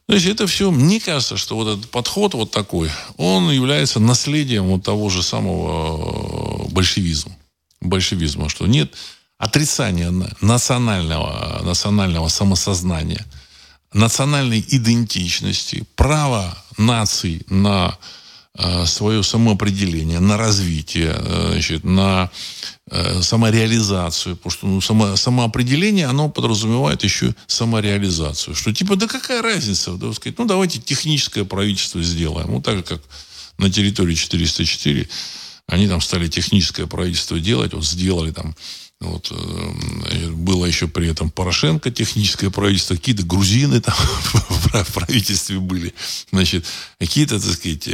Speaker 1: Есть это все, мне кажется, что вот этот подход вот такой, он является наследием вот того же самого э, большевизма. Большевизма, что нет отрицания национального, национального самосознания, национальной идентичности, права наций на свое самоопределение, на развитие, э, значит, на э, самореализацию. Потому что ну, само, самоопределение, оно подразумевает еще самореализацию. Что типа, да какая разница? Да, сказать, ну давайте техническое правительство сделаем. Вот так как на территории 404 они там стали техническое правительство делать, вот сделали там вот, было еще при этом Порошенко, техническое правительство, какие-то грузины там в правительстве были, значит, какие-то, так сказать,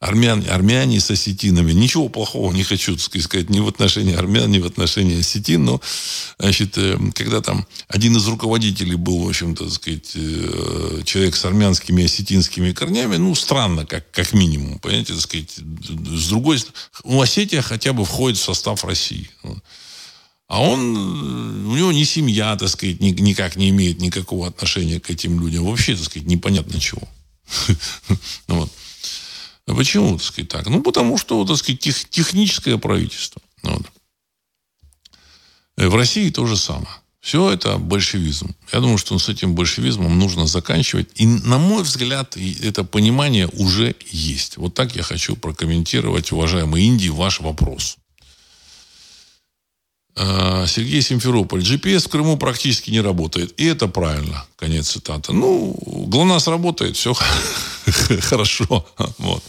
Speaker 1: армян, армяне с осетинами. Ничего плохого не хочу так сказать ни в отношении армян, ни в отношении осетин. Но, значит, э, когда там один из руководителей был, в общем-то, так сказать, э, человек с армянскими и осетинскими корнями, ну, странно, как, как минимум, понимаете, так сказать. С другой стороны, ну, Осетия хотя бы входит в состав России. А он, у него ни семья, так сказать, ни, никак не имеет никакого отношения к этим людям. Вообще, так сказать, непонятно чего. Вот. А почему, так сказать, так? Ну, потому что, так сказать, тех, техническое правительство. Вот. Э, в России то же самое. Все это большевизм. Я думаю, что с этим большевизмом нужно заканчивать. И, на мой взгляд, это понимание уже есть. Вот так я хочу прокомментировать, уважаемый Индии, ваш вопрос. А, Сергей Симферополь. GPS в Крыму практически не работает. И это правильно. Конец цитаты. Ну, ГЛОНАСС работает, все хорошо. Вот.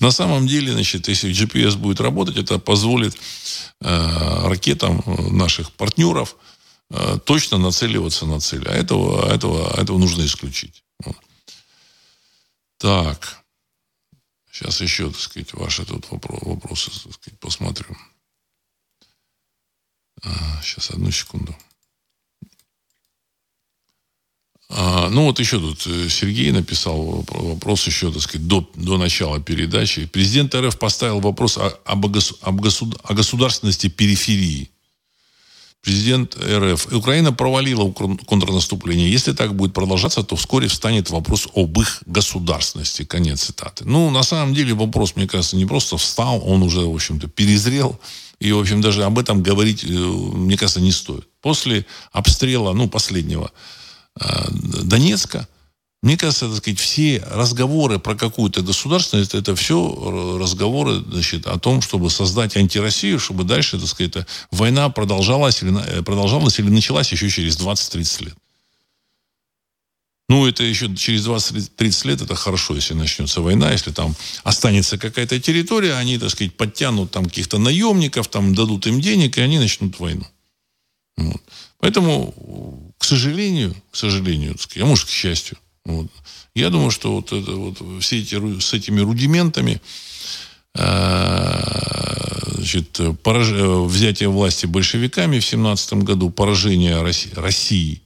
Speaker 1: На самом деле, значит, если GPS будет работать, это позволит э, ракетам наших партнеров э, точно нацеливаться на цель. А этого, этого, этого нужно исключить. Вот. Так. Сейчас еще, так сказать, ваши тут вопросы, так сказать, посмотрю. А, сейчас, одну секунду. А, ну, вот еще тут э, Сергей написал вопрос еще, так сказать, до, до начала передачи. Президент РФ поставил вопрос о, об, об государ, о государственности периферии. Президент РФ. Украина провалила контрнаступление. Если так будет продолжаться, то вскоре встанет вопрос об их государственности. Конец цитаты. Ну, на самом деле вопрос, мне кажется, не просто встал, он уже, в общем-то, перезрел. И, в общем, даже об этом говорить, э, мне кажется, не стоит. После обстрела, ну, последнего, Э, Донецка, мне кажется, так сказать, все разговоры про какую-то государственность, это все разговоры значит, о том, чтобы создать антироссию, чтобы дальше, так сказать, война продолжалась или, э, продолжалась или началась еще через 20-30 лет. Ну, это еще через 20-30 лет это хорошо, если начнется война, если там останется какая-то территория, они, так сказать, подтянут там каких-то наемников, там дадут им денег, и они начнут войну. Вот. Поэтому к сожалению, к сожалению, а может, к счастью, вот, я думаю, что вот, это, вот все эти, с этими рудиментами э, значит, пораж... взятие власти большевиками в 17 году, поражение России, России э,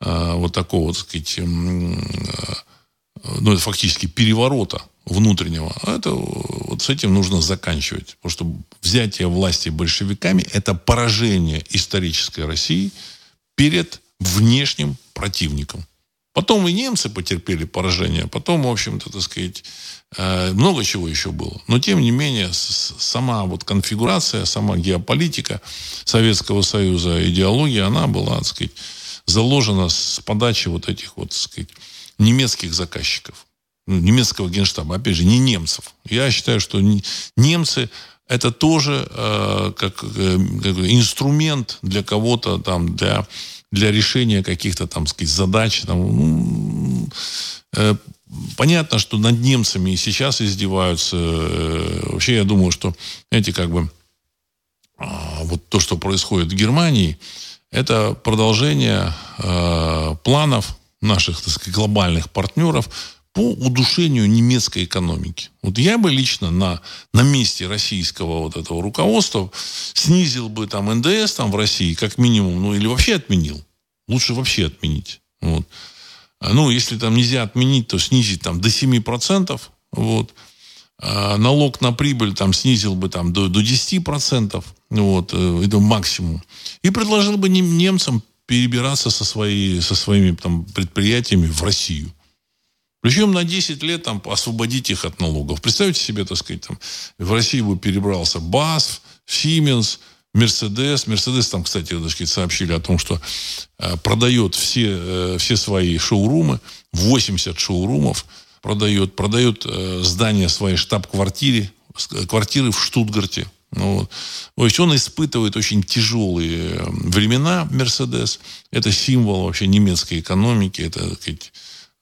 Speaker 1: вот такого, так сказать, э, ну, это фактически переворота внутреннего, а это вот с этим нужно заканчивать. Потому что взятие власти большевиками – это поражение исторической России – перед внешним противником. Потом и немцы потерпели поражение, потом, в общем-то, так сказать, э, много чего еще было. Но, тем не менее, сама вот конфигурация, сама геополитика Советского Союза, идеология, она была, так сказать, заложена с подачи вот этих вот, так сказать, немецких заказчиков. Ну, немецкого генштаба, опять же, не немцев. Я считаю, что немцы это тоже э, как, э, как инструмент для кого-то там, для, для решения каких-то там, сказать, задач. Там, ну, э, понятно, что над немцами и сейчас издеваются. Э, вообще, я думаю, что, знаете, как бы э, вот то, что происходит в Германии, это продолжение э, планов наших, так сказать, глобальных партнеров по удушению немецкой экономики. Вот я бы лично на, на месте российского вот этого руководства снизил бы там НДС там в России как минимум, ну или вообще отменил. Лучше вообще отменить. Вот. А, ну, если там нельзя отменить, то снизить там до 7%. Вот. А налог на прибыль там снизил бы там до, до 10%. Вот. Э, это максимум. И предложил бы немцам перебираться со, своей, со своими там, предприятиями в Россию. Причем на 10 лет там освободить их от налогов. Представьте себе, так сказать, там, в России бы перебрался БАСФ, Сименс, Мерседес. Мерседес там, кстати, так сказать, сообщили о том, что э, продает все, э, все свои шоурумы, 80 шоурумов продает, продает э, здание своей штаб-квартиры, квартиры в Штутгарте. Ну. То есть он испытывает очень тяжелые э, времена, Мерседес. Это символ вообще немецкой экономики. Это, так сказать,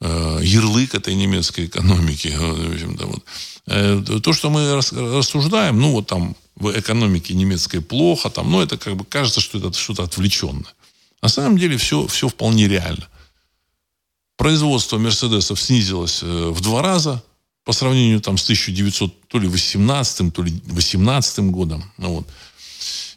Speaker 1: Э, ярлык этой немецкой экономики. В общем-то, вот. Э, то, что мы рассуждаем, ну, вот там в экономике немецкой плохо, там, ну, это как бы кажется, что это что-то отвлеченное. На самом деле все, все вполне реально. Производство Мерседесов снизилось э, в два раза по сравнению там с 1900, то ли 18 то ли 18 годом. Ну, вот.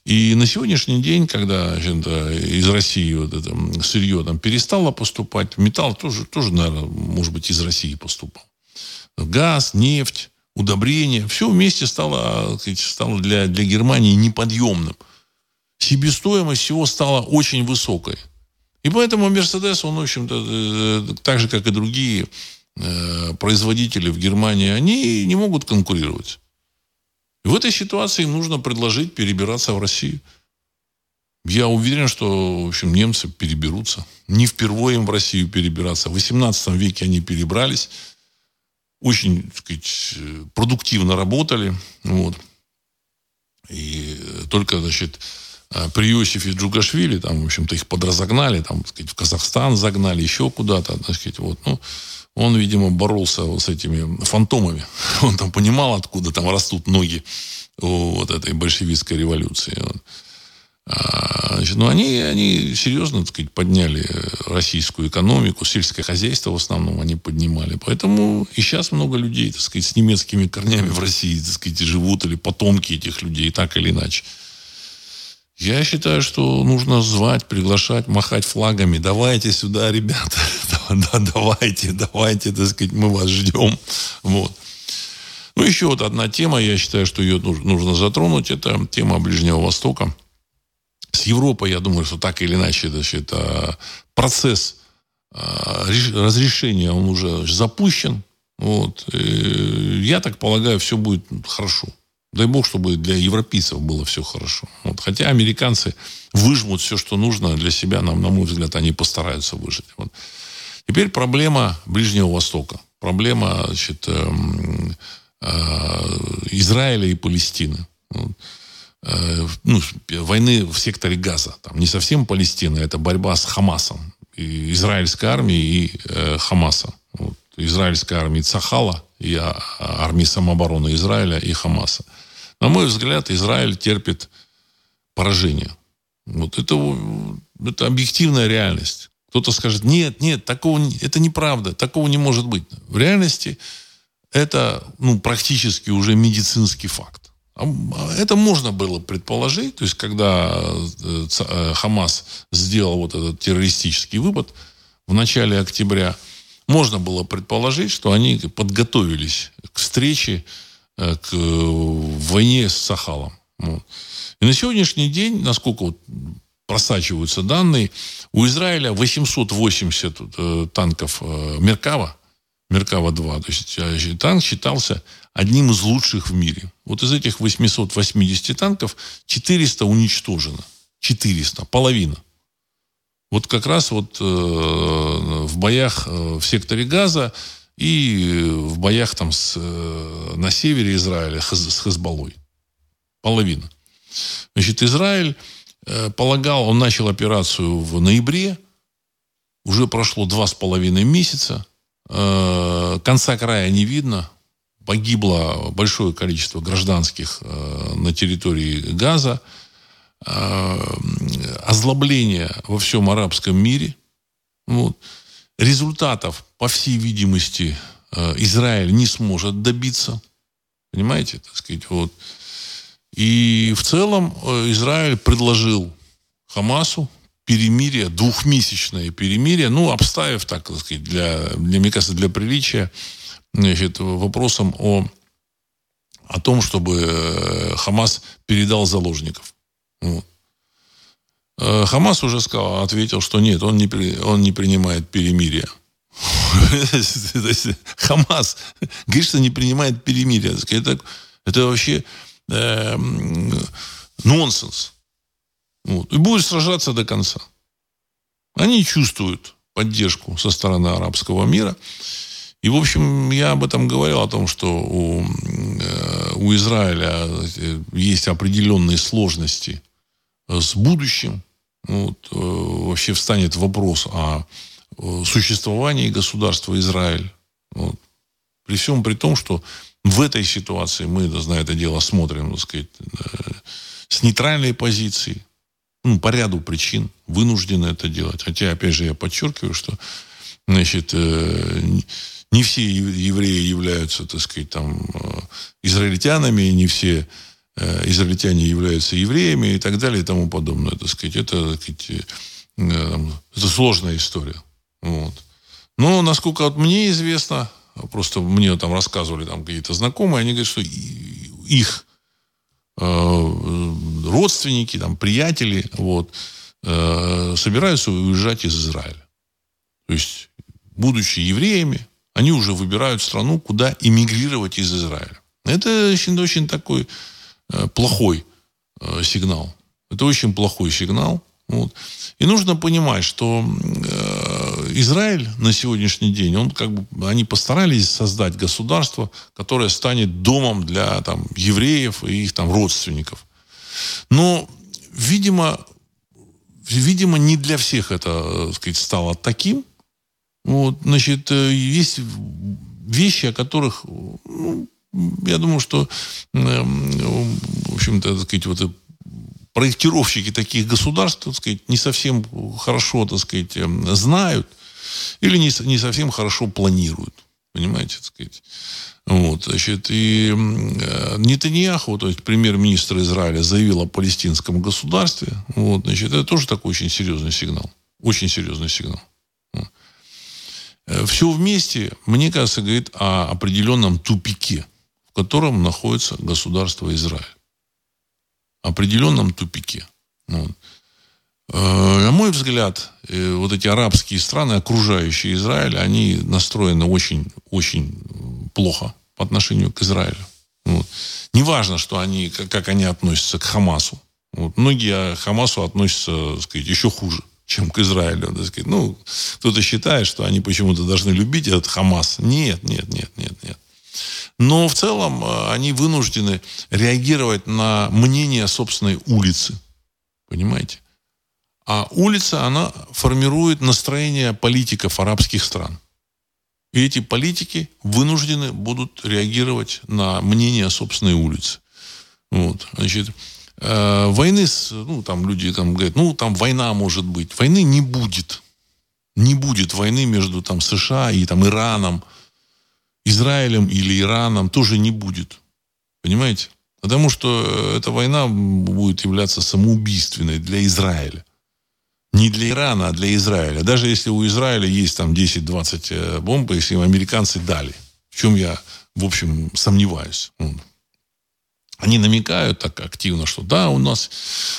Speaker 1: И на сегодняшний день, когда из России вот это сырье там перестало поступать, металл тоже, тоже, наверное, может быть, из России поступал. Газ, нефть, удобрения, все вместе стало, стало для, для Германии неподъемным. Себестоимость всего стала очень высокой. И поэтому Мерседес, он, в общем-то, э, так же, как и другие э, производители в Германии, они не могут конкурировать. И в этой ситуации им нужно предложить перебираться в Россию. Я уверен, что, в общем, немцы переберутся. Не впервые им в Россию перебираться. В 18 веке они перебрались. Очень, так сказать, продуктивно работали. Вот. И только, значит, при Иосифе Джугашвили, там, в общем-то, их подразогнали, там, сказать, в Казахстан загнали, еще куда-то, так сказать, вот. Ну, он, видимо, боролся вот с этими фантомами. Он там понимал, откуда там растут ноги у вот этой большевистской революции. А, значит, ну, они, они серьезно, так сказать, подняли российскую экономику, сельское хозяйство в основном они поднимали. Поэтому и сейчас много людей, так сказать, с немецкими корнями в России, так сказать, живут, или потомки этих людей, так или иначе. Я считаю, что нужно звать, приглашать, махать флагами. Давайте сюда, ребята. Да, давайте, давайте, так сказать, мы вас ждем. Вот. Ну, еще вот одна тема, я считаю, что ее нужно затронуть, это тема Ближнего Востока. С Европой, я думаю, что так или иначе, значит, процесс а, разрешения, он уже запущен. Вот. Я так полагаю, все будет хорошо. Дай бог, чтобы для европейцев было все хорошо. Вот. Хотя американцы выжмут все, что нужно для себя, нам, на мой взгляд, они постараются выжить. Вот. Теперь проблема Ближнего Востока. Проблема значит, э, э, Израиля и Палестины. Вот. Э, ну, войны в секторе Газа. Там не совсем Палестина, это борьба с Хамасом. И израильской армией и э, Хамаса. Вот. Израильской армии Цахала и а, армии самообороны Израиля и Хамаса. На мой взгляд, Израиль терпит поражение. Вот это, это объективная реальность. Кто-то скажет, нет, нет, такого, это неправда, такого не может быть. В реальности это ну, практически уже медицинский факт. А, это можно было предположить, то есть когда э, э, Хамас сделал вот этот террористический выпад в начале октября, можно было предположить, что они подготовились к встрече к войне с Сахалом. И на сегодняшний день, насколько вот просачиваются данные, у Израиля 880 э, танков э, Меркава, Меркава-2. То есть э, танк считался одним из лучших в мире. Вот из этих 880 танков 400 уничтожено. 400, половина. Вот как раз вот э, в боях э, в секторе Газа и в боях там с, э, на севере Израиля с Хезболой. Половина. Значит, Израиль э, полагал, он начал операцию в ноябре, уже прошло два с половиной месяца, э, конца края не видно, погибло большое количество гражданских на территории Газа, озлобление во всем арабском мире. Вот результатов, по всей видимости, э, Израиль не сможет добиться. Понимаете, так сказать, вот. И в целом э, Израиль предложил Хамасу перемирие, двухмесячное перемирие, ну, обставив, так, сказать, для, для, мне кажется, для приличия, значит, вопросом о, о том, чтобы э, Хамас передал заложников. Вот. Э, Хамас уже сказал, ответил, что нет, он не, при, он не принимает перемирие. Хамас говорит, что не принимает перемирие. Это, это вообще э, нонсенс. Вот. И будет сражаться до конца. Они чувствуют поддержку со стороны арабского мира. И, в общем, я об этом говорил, о том, что у, э, у Израиля э, есть определенные сложности с будущим. Вот, э, вообще встанет вопрос о существовании государства Израиль. Вот. При всем при том, что в этой ситуации мы на это дело смотрим, так сказать, э, с нейтральной позиции, ну, по ряду причин вынуждены это делать. Хотя, опять же, я подчеркиваю, что значит, не все евреи являются, так сказать, там, израильтянами, не все израильтяне являются евреями и так далее и тому подобное, так сказать. Это, так сказать, это сложная история. Вот. Но, насколько вот мне известно, просто мне там рассказывали там какие-то знакомые, они говорят, что их э, родственники, там, приятели, вот, э, собираются уезжать из Израиля. То есть, будучи евреями, они уже выбирают страну, куда эмигрировать из Израиля. Это очень, очень такой э, плохой э, сигнал. Это очень плохой сигнал. Вот. И нужно понимать, что э, Израиль на сегодняшний день, он как бы, они постарались создать государство, которое станет домом для там, евреев и их там родственников. Но, видимо, видимо, не для всех это, так сказать, стало таким. Вот, значит, э, есть вещи, о которых, ну, я думаю, что, э, в общем-то, так сказать, вот проектировщики таких государств, так сказать, не совсем хорошо, так сказать, эм, знают или не, не совсем хорошо планируют. Понимаете, так сказать. Вот, значит, и э, Нетаньяху, то есть премьер-министр Израиля, заявил о палестинском государстве. Вот, значит, это тоже такой очень серьезный сигнал. Очень серьезный сигнал. Э, Все вместе, мне кажется, говорит о определенном тупике, в котором находится государство Израиль определенном тупике. Вот. Э, на мой взгляд, э, вот эти арабские страны, окружающие Израиль, они настроены очень, очень плохо по отношению к Израилю. Вот. Неважно, что они, как они относятся к Хамасу. Вот. Многие к Хамасу относятся, так сказать, еще хуже, чем к Израилю. Так сказать. Ну, кто-то считает, что они почему-то должны любить этот Хамас. Нет, нет, нет, нет, нет. Но в целом э, они вынуждены реагировать на мнение собственной улицы. Понимаете? А улица, она формирует настроение политиков арабских стран. И эти политики вынуждены будут реагировать на мнение собственной улицы. Вот. Значит, э, войны, ну, там люди там говорят, ну, там война может быть. Войны не будет. Не будет войны между там США и там Ираном. Израилем или Ираном тоже не будет. Понимаете? Потому что э, эта война будет являться самоубийственной для Израиля. Не для Ирана, а для Израиля. Даже если у Израиля есть там 10-20 э, бомб, если им американцы дали. В чем я, в общем, сомневаюсь. Они намекают так активно, что да, у нас,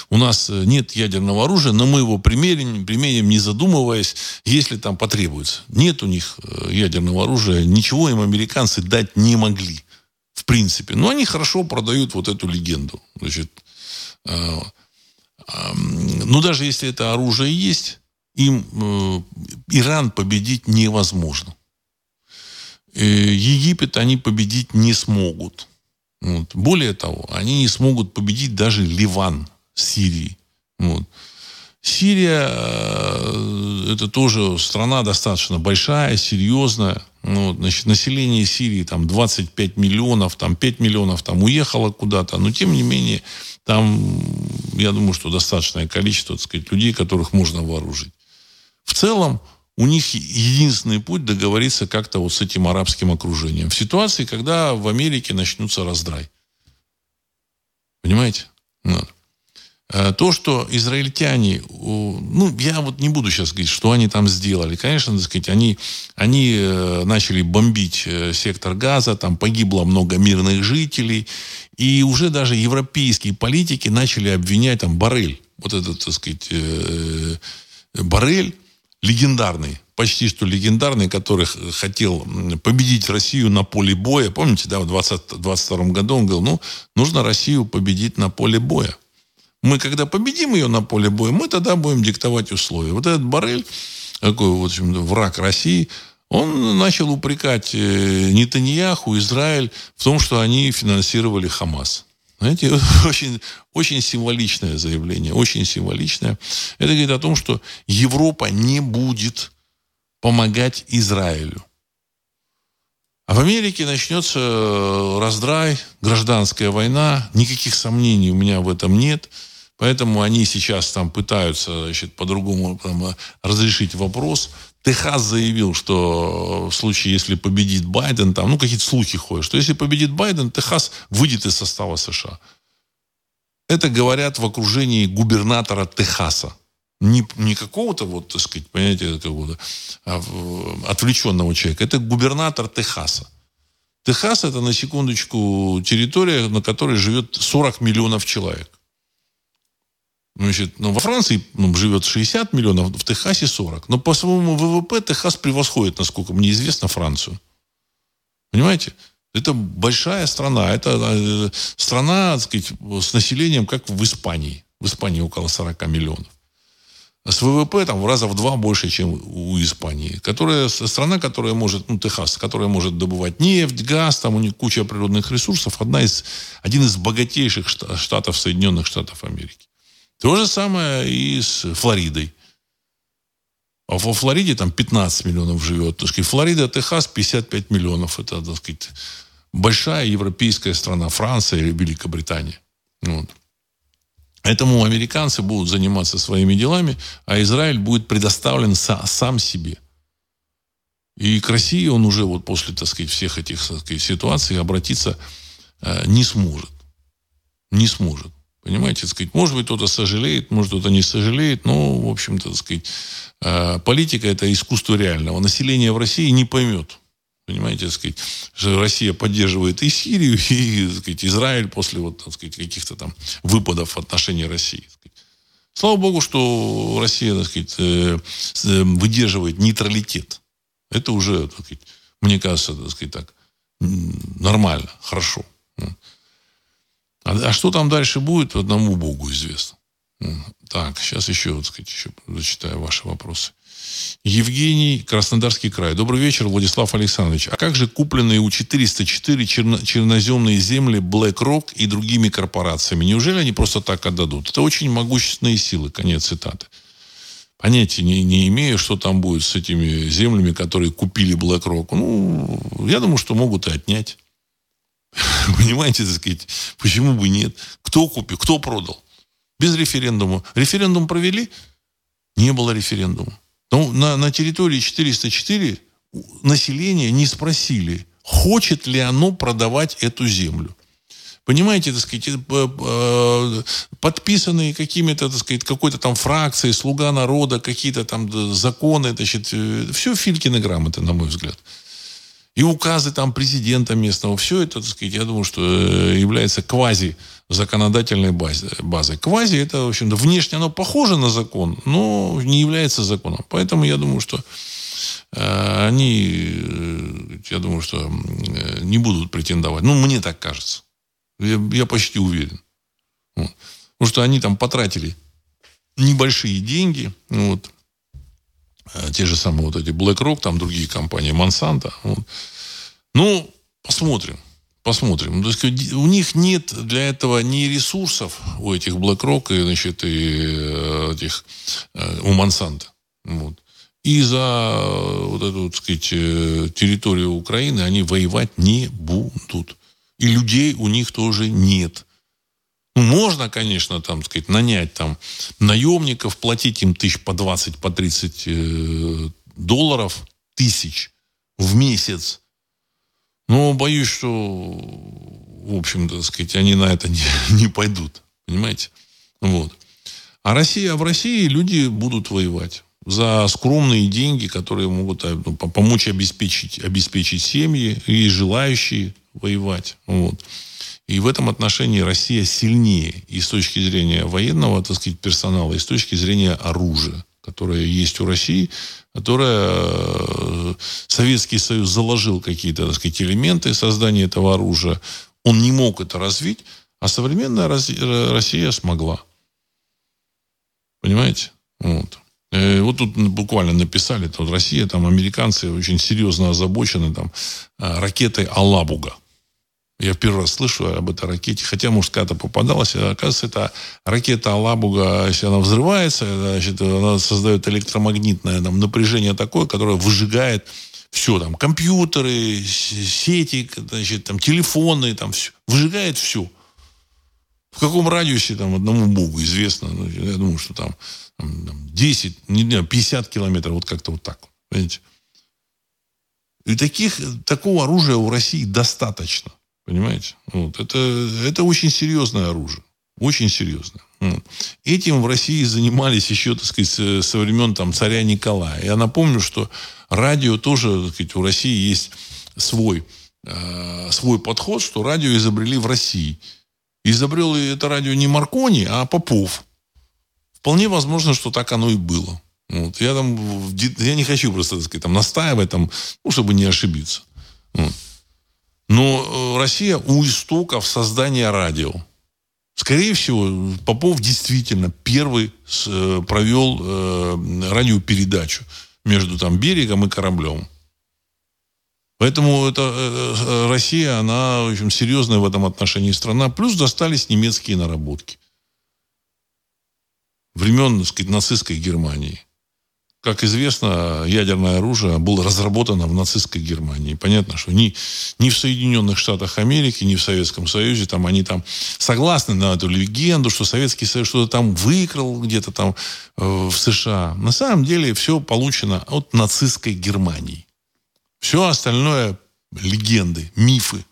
Speaker 1: у нас э, нет ядерного оружия, но мы его применим, применим, не задумываясь, если там потребуется. Нет у них э, ядерного оружия, ничего им американцы дать не могли, в принципе. Но они хорошо продают вот эту легенду. Значит, э, э, ну, даже если это оружие есть, им э, Иран победить невозможно. Э, Египет они победить не смогут. Вот. Более того, они не смогут победить даже Ливан Сирии. Вот. Сирия э, это тоже страна достаточно большая, серьезная. Вот, значит, население Сирии там 25 миллионов, там 5 миллионов там уехало куда-то. Но тем не менее, там, я думаю, что достаточное количество, так сказать, людей, которых можно вооружить. В целом, у них единственный путь договориться как-то вот с этим арабским окружением. В ситуации, когда в Америке начнутся раздрай. Понимаете? Вот. Э, то, что израильтяне, ну, я вот не буду сейчас говорить, что они там сделали. Конечно, так сказать, они, они э, начали бомбить э, сектор газа, там погибло много мирных жителей, и уже даже европейские политики начали обвинять там Барель, вот этот, так сказать, Барель, легендарный, почти что легендарный, который хотел победить Россию на поле боя. Помните, да, в 2022 году он говорил, ну, нужно Россию победить на поле боя. Мы, когда победим ее на поле боя, мы тогда будем диктовать условия. Вот этот Барель, такой, в общем, враг России, он начал упрекать э, Нетаньяху, Израиль в том, что они финансировали Хамас. Знаете, очень, очень символичное заявление, очень символичное. Это говорит о том, что Европа не будет помогать Израилю. А в Америке начнется э, раздрай, гражданская война. Никаких сомнений у меня в этом нет. Поэтому они сейчас там пытаются значит, по-другому там, разрешить вопрос. Техас заявил, что в случае, если победит Байден, там, ну, какие-то слухи ходят, что если победит Байден, Техас выйдет из состава США. Это говорят в окружении губернатора Техаса. Не, не какого-то, вот, так сказать, понимаете, какого-то а, отвлеченного человека. Это губернатор Техаса. Техас – это, на секундочку, территория, на которой живет 40 миллионов человек. Значит, ну, во Франции ну, живет 60 миллионов, в Техасе 40. Но по своему ВВП Техас превосходит, насколько мне известно, Францию. Понимаете? Это большая страна. Это э, страна, так сказать, с населением, как в Испании. В Испании около 40 миллионов. С ВВП там в раза в два больше, чем у Испании. Которая, страна, которая может, ну, Техас, которая может добывать нефть, газ, там у них куча природных ресурсов. Одна из, один из богатейших штатов Соединенных Штатов Америки. То же самое и с Флоридой. А во Флориде там 15 миллионов живет. Так сказать, Флорида, Техас 55 миллионов. Это, так сказать, большая европейская страна. Франция или Великобритания. Вот. Поэтому американцы будут заниматься своими делами, а Израиль будет предоставлен са, сам себе. И к России он уже вот после, так сказать, всех этих так сказать, ситуаций обратиться э, не сможет. Не сможет. Понимаете, сказать, может быть, кто-то сожалеет, может, кто-то не сожалеет, но, в общем-то, сказать, э, политика – это искусство реального. Население в России не поймет, Понимаете, сказать, что Россия поддерживает и Сирию, и сказать, Израиль после вот, так сказать, каких-то там выпадов в отношении России. Слава Богу, что Россия, так сказать, э, э, выдерживает нейтралитет. Это уже, так сказать, мне кажется, так сказать, так, нормально, хорошо. А, а что там дальше будет, одному Богу известно. Так, сейчас еще, так сказать, еще зачитаю ваши вопросы. Евгений, Краснодарский край. Добрый вечер, Владислав Александрович. А как же купленные у 404 черно- черноземные земли BlackRock и другими корпорациями? Неужели они просто так отдадут? Это очень могущественные силы. Конец цитаты. Понятия не, не имею, что там будет с этими землями, которые купили BlackRock. Ну, я думаю, что могут и отнять. Понимаете, так сказать, почему бы нет? Кто купил, кто продал? Без референдума. Референдум провели? Не было референдума. Но на, на территории 404 население не спросили, хочет ли оно продавать эту землю. Понимаете, так сказать, э, э, подписанные какими-то, так сказать, какой-то там фракцией, слуга народа, какие-то там законы, значит, э, все Филькины грамоты, на мой взгляд и указы там президента местного, все это, так сказать, я думаю, что э, является квази законодательной базой. Квази это, в общем-то, внешне оно похоже на закон, но не является законом. Поэтому я думаю, что э, они, э, я думаю, что не будут претендовать. Ну, мне так кажется. Я, я почти уверен. Вот. Потому что они там потратили небольшие деньги. Вот. Э, те же самые вот эти BlackRock, там другие компании, Monsanto. Вот. Ну, посмотрим. Посмотрим. То есть у них нет для этого ни ресурсов у этих BlackRock и, значит, и э, этих э, у Monsanto. Вот. И за вот эту, так сказать, территорию Украины они воевать не будут. И людей у них тоже нет. Можно, конечно, там, сказать, нанять там наемников, платить им тысяч по 20, по 30 э, долларов, тысяч в месяц. Но боюсь, что, в общем-то, сказать, они на это не, не пойдут. Понимаете? Вот. А Россия, а в России люди будут воевать за скромные деньги, которые могут э, ну, помочь обеспечить, обеспечить семьи и желающие воевать. Вот. И в этом отношении Россия сильнее и с точки зрения военного, так сказать, персонала, и с точки зрения оружия, которое есть у России, которое э, Советский Союз заложил какие-то, так сказать, элементы создания этого оружия. Он не мог это развить, а современная Россия смогла. Понимаете? Вот. Э, вот тут буквально написали, тут Россия, там американцы очень серьезно озабочены там э, ракетой «Алабуга». Я первый раз слышу об этой ракете. Хотя, может, когда-то попадалась. Оказывается, это ракета Алабуга, если она взрывается, значит, она создает электромагнитное там, напряжение такое, которое выжигает все, там, компьютеры, сети, значит, там, телефоны, там, все. Выжигает все. В каком радиусе там одному Богу известно. Ну, я думаю, что там, там 10, не, 50 километров, вот как-то вот так. Понимаете? И таких, такого оружия у России достаточно. Понимаете? Вот. Это, это очень серьезное оружие. Очень серьезное. Этим в России занимались еще, так сказать, со времен там, царя Николая. Я напомню, что радио тоже, так сказать, у России есть свой, э, свой подход, что радио изобрели в России. Изобрел это радио не Маркони, а Попов. Вполне возможно, что так оно и было. Вот. Я, там, я не хочу просто, так сказать, там, настаивать, там, ну, чтобы не ошибиться. Вот. Но э, Россия у истоков создания радио. Скорее всего, Попов действительно первый э, провел э, радиопередачу между там, берегом и кораблем. Поэтому это, Россия, она в общем, серьезная в этом отношении страна. Плюс достались немецкие наработки. Времен, так сказать, нацистской Германии. Как известно, ядерное оружие было разработано в нацистской Германии. Понятно, что ни, ни в Соединенных Штатах Америки, ни в Советском Союзе, там они там согласны на эту легенду, что Советский Союз что-то там выкрал где-то там э, в США. На самом деле все получено от нацистской Германии. Все остальное легенды, мифы.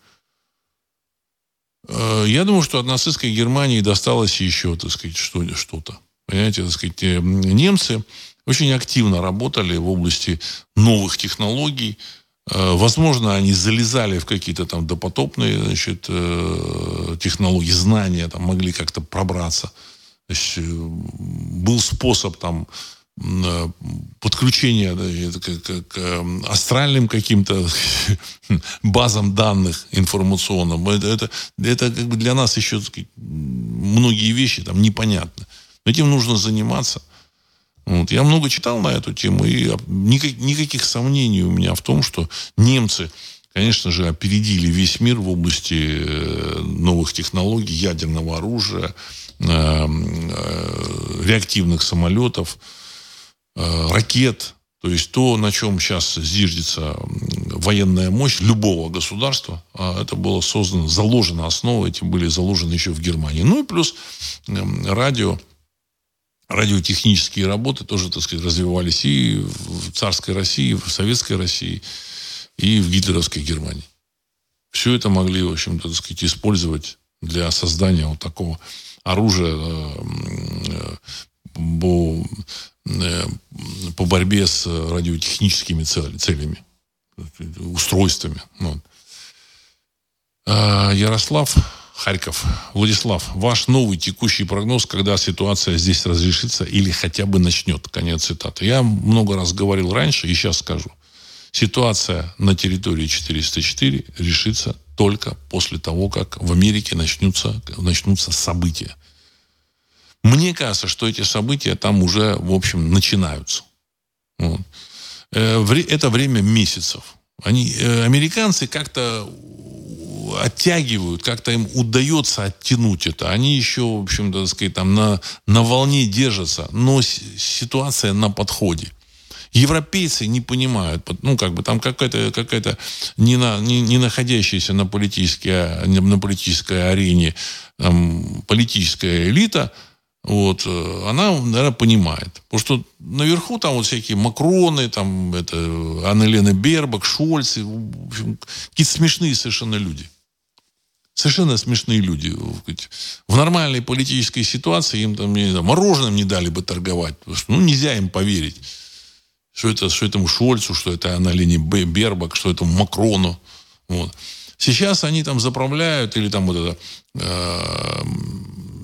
Speaker 1: Э, я думаю, что от нацистской Германии досталось еще, так сказать, что-то. Понимаете, так сказать, э, немцы очень активно работали в области новых технологий. Э, возможно, они залезали в какие-то там допотопные значит, э, технологии, знания, там, могли как-то пробраться. Есть, э, был способ там, подключения да, к, к астральным каким-то базам данных информационным. Это, это, это как бы для нас еще сказать, многие вещи там непонятны. Этим нужно заниматься. Вот. Я много читал на эту тему, и никак, никаких сомнений у меня в том, что немцы, конечно же, опередили весь мир в области э, новых технологий, ядерного оружия, э, э, реактивных самолетов, ракет. То есть то, на чем сейчас зиждется военная мощь любого государства, а это было создано, заложено основы, эти были заложены еще в Германии. Ну и плюс радио, радиотехнические работы тоже, так сказать, развивались и в царской России, и в советской России, и в гитлеровской Германии. Все это могли, в общем-то, так сказать, использовать для создания вот такого оружия э, по, э, по борьбе с радиотехническими целями, устройствами. Вот. А, Ярослав Харьков. Владислав, ваш новый текущий прогноз, когда ситуация здесь разрешится или хотя бы начнет. Конец цитаты. Я много раз говорил раньше и сейчас скажу. Ситуация на территории 404 решится только после того, как в Америке начнутся, начнутся события. Мне кажется, что эти события там уже, в общем, начинаются. Вот. Э, это время месяцев. Они, э, американцы как-то оттягивают, как-то им удается оттянуть это. Они еще, в общем-то, так сказать, там на, на волне держатся, но ситуация на подходе. Европейцы не понимают, ну, как бы там какая-то, какая-то не, на, не, не находящаяся на политической, на политической арене там, политическая элита, вот, э, она, наверное, понимает. Потому что наверху там вот всякие Макроны, там, это, Анна-Лена Бербак, Шольц, какие-то смешные совершенно люди. Совершенно смешные люди. В нормальной политической ситуации им там, не знаю, мороженым не дали бы торговать. Потому что, ну, нельзя им поверить. Что это, что этому Шольцу, что это Анна-Лене Бербак, что это Макрону. Вот. Сейчас они там заправляют, или там вот это э,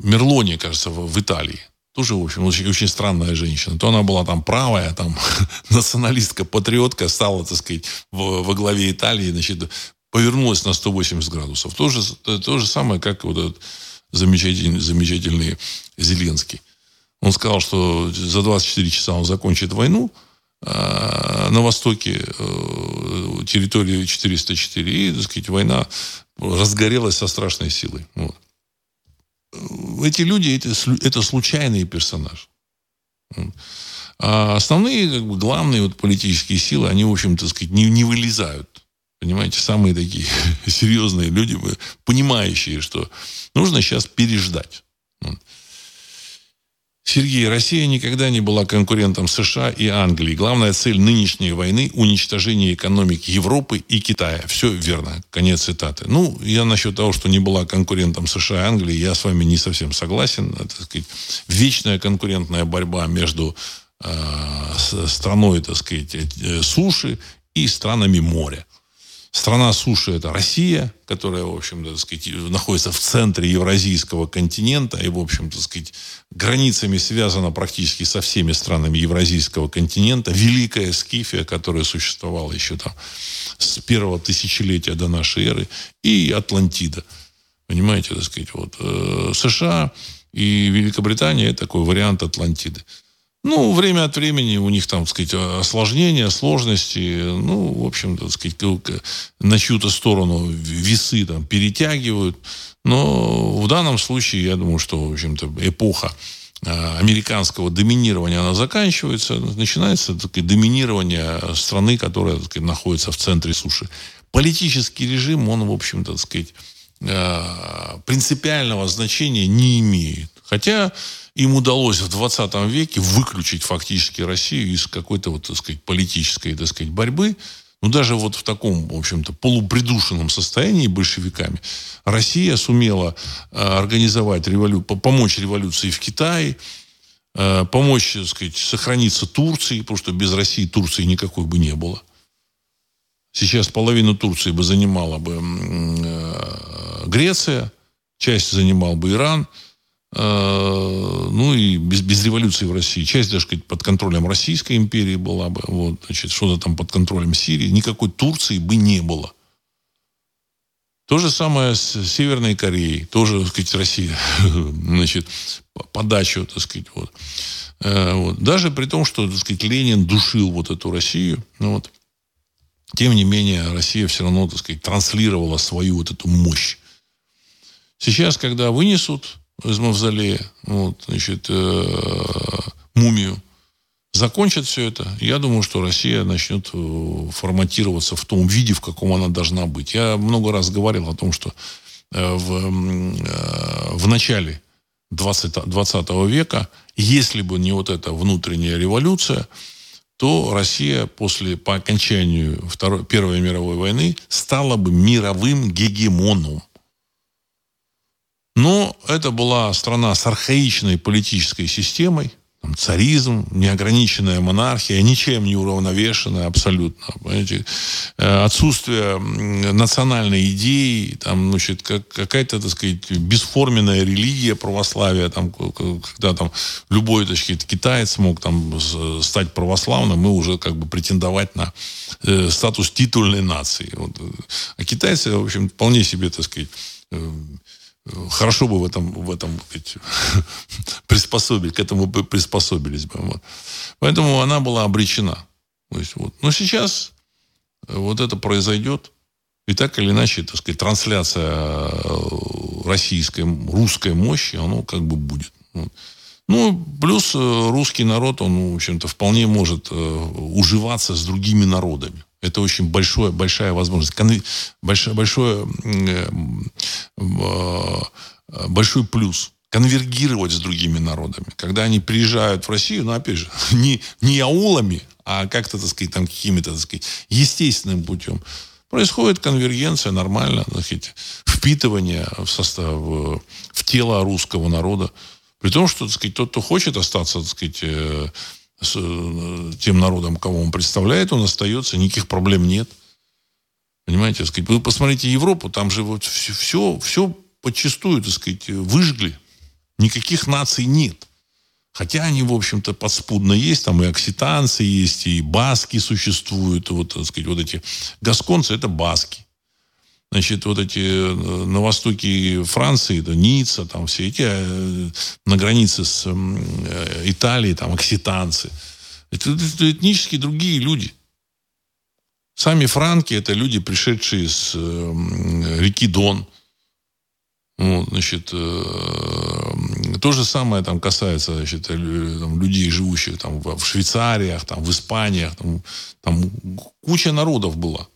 Speaker 1: Мерлони, кажется, в, в Италии. Тоже, в общем, очень, очень странная женщина. То она была там правая, там националистка, патриотка, стала, так сказать, в, во главе Италии, значит, повернулась на 180 градусов. То же, то же самое, как вот этот замечательный, замечательный Зеленский. Он сказал, что за 24 часа он закончит войну а на востоке э, территории 404. И, так сказать, война разгорелась со страшной силой. Вот. Эти люди это, это случайные персонажи. А основные, как бы, главные вот политические силы, они, в общем, так сказать, не, не вылезают Понимаете, самые такие серьезные люди, понимающие, что нужно сейчас переждать. Сергей, Россия никогда не была конкурентом США и Англии. Главная цель нынешней войны – уничтожение экономики Европы и Китая. Все верно. Конец цитаты. Ну, я насчет того, что не была конкурентом США и Англии, я с вами не совсем согласен. Это, сказать, вечная конкурентная борьба между э, страной, так сказать, э, суши и странами моря. Страна суши – это Россия, которая, в общем-то, сказать, находится в центре евразийского континента и, в общем-то, сказать, границами связана практически со всеми странами евразийского континента. Великая Скифия, которая существовала еще там с первого тысячелетия до нашей эры, и Атлантида. Понимаете, так сказать, вот э, США и Великобритания – это такой вариант Атлантиды. Ну, время от времени у них там, так сказать, осложнения, сложности. Ну, в общем, так сказать, на чью-то сторону весы там перетягивают. Но в данном случае, я думаю, что, в общем-то, эпоха а, американского доминирования, она заканчивается. Начинается так доминирование страны, которая так находится в центре суши. Политический режим, он, в общем-то, так сказать, а, принципиального значения не имеет. Хотя им удалось в 20 веке выключить фактически Россию из какой-то, вот, так сказать, политической, так сказать, борьбы. Ну, даже вот в таком, в общем-то, полупридушенном состоянии большевиками Россия сумела э, организовать револю... помочь революции в Китае, э, помочь, так сказать, сохраниться Турции, потому что без России Турции никакой бы не было. Сейчас половину Турции бы занимала бы э, Греция, часть занимал бы Иран – ну и без, без революции в России. Часть даже сказать, под контролем Российской империи была бы, вот, значит, что-то там под контролем Сирии. Никакой Турции бы не было. То же самое с Северной Кореей. Тоже, так сказать, Россия, значит, подачу, так сказать, вот. Э, вот. Даже при том, что, так сказать, Ленин душил вот эту Россию, ну, вот, тем не менее, Россия все равно, так сказать, транслировала свою вот эту мощь. Сейчас, когда вынесут из мавзолея, вот, значит, э, мумию, закончат все это, я думаю, что Россия начнет э, форматироваться в том виде, в каком она должна быть. Я много раз говорил о том, что э, в, э, в начале 20, 20 века, если бы не вот эта внутренняя революция, то Россия после, по окончанию Второй, Первой мировой войны стала бы мировым гегемоном. Но это была страна с архаичной политической системой, там, царизм, неограниченная монархия, ничем не уравновешенная абсолютно. Понимаете? Э, отсутствие национальной идеи, там, значит, как, какая-то, так сказать, бесформенная религия православия, там, когда там любой, так сказать, китаец мог там стать православным и уже как бы претендовать на э, статус титульной нации. Вот. А китайцы, в общем, вполне себе, так сказать, э, хорошо бы в этом, в этом приспособить, к этому бы приспособились бы. Вот. Поэтому она была обречена. То есть, вот. Но сейчас э, вот это произойдет. И так или иначе, так сказать, трансляция э, российской, русской мощи, оно как бы будет. Ну, плюс э, русский народ, он, в общем-то, вполне может уживаться с другими народами. Это очень большое, большая возможность. Конв... Большое, большое, э, э, большой плюс конвергировать с другими народами. Когда они приезжают в Россию, ну, опять же, не, не аулами, а как-то, так сказать, там какими-то, так сказать, естественным путем. Происходит конвергенция нормально, так сказать, впитывание в состав, в тело русского народа. При том, что, так сказать, тот, кто хочет остаться, так сказать, э, с э, тем народом, кого он представляет, он остается, никаких проблем нет. Понимаете, сказать, вы посмотрите Европу, там же вот все, все, все подчастую, так сказать, выжгли. Никаких наций нет. Хотя они, в общем-то, подспудно есть, там и окситанцы есть, и баски существуют, вот, так сказать, вот эти гасконцы – это баски. Значит, вот эти э, на востоке Франции, это Ницца, там все эти э, на границе с э, Италией, там окситанцы. Это, это этнически другие люди. Сами франки – это люди, пришедшие с реки Дон. Вот, значит, то же самое там касается значит, людей, живущих там, в Швейцариях, там, в Испаниях. Там, там куча народов была.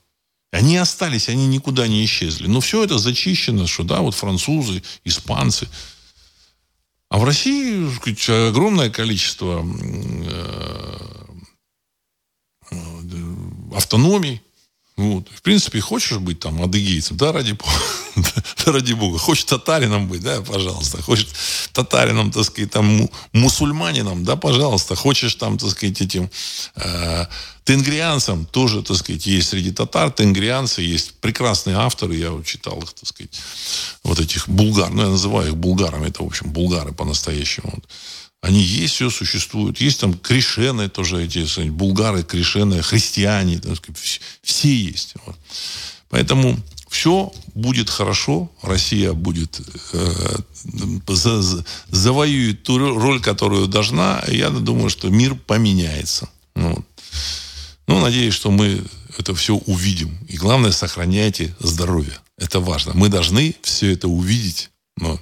Speaker 1: Они остались, они никуда не исчезли. Но все это зачищено, что да, вот французы, испанцы. А в России сказать, огромное количество э, автономий. Вот. В принципе, хочешь быть там адыгейцем, да, ради да, ради бога. Хочешь татарином быть, да, пожалуйста. Хочешь татарином, так сказать, там, мусульманином, да, пожалуйста. Хочешь там, так сказать, этим э, тенгрианцам, тоже, так сказать, есть среди татар тенгрианцы, есть прекрасные авторы, я читал их, так сказать, вот этих булгар, ну, я называю их булгарами, это, в общем, булгары по-настоящему. Вот. Они есть, все существуют. Есть там кришены тоже эти, булгары, кришены, христиане, все есть. Вот. Поэтому все будет хорошо, Россия будет э, за, завоюет ту роль, которую должна. Я думаю, что мир поменяется. Ну, ну, надеюсь, что мы это все увидим. И главное, сохраняйте здоровье. Это важно. Мы должны все это увидеть. Но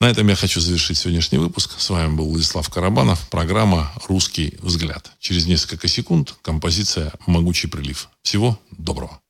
Speaker 1: на этом я хочу завершить сегодняшний выпуск. С вами был Владислав Карабанов. Программа «Русский взгляд». Через несколько секунд композиция «Могучий прилив». Всего доброго.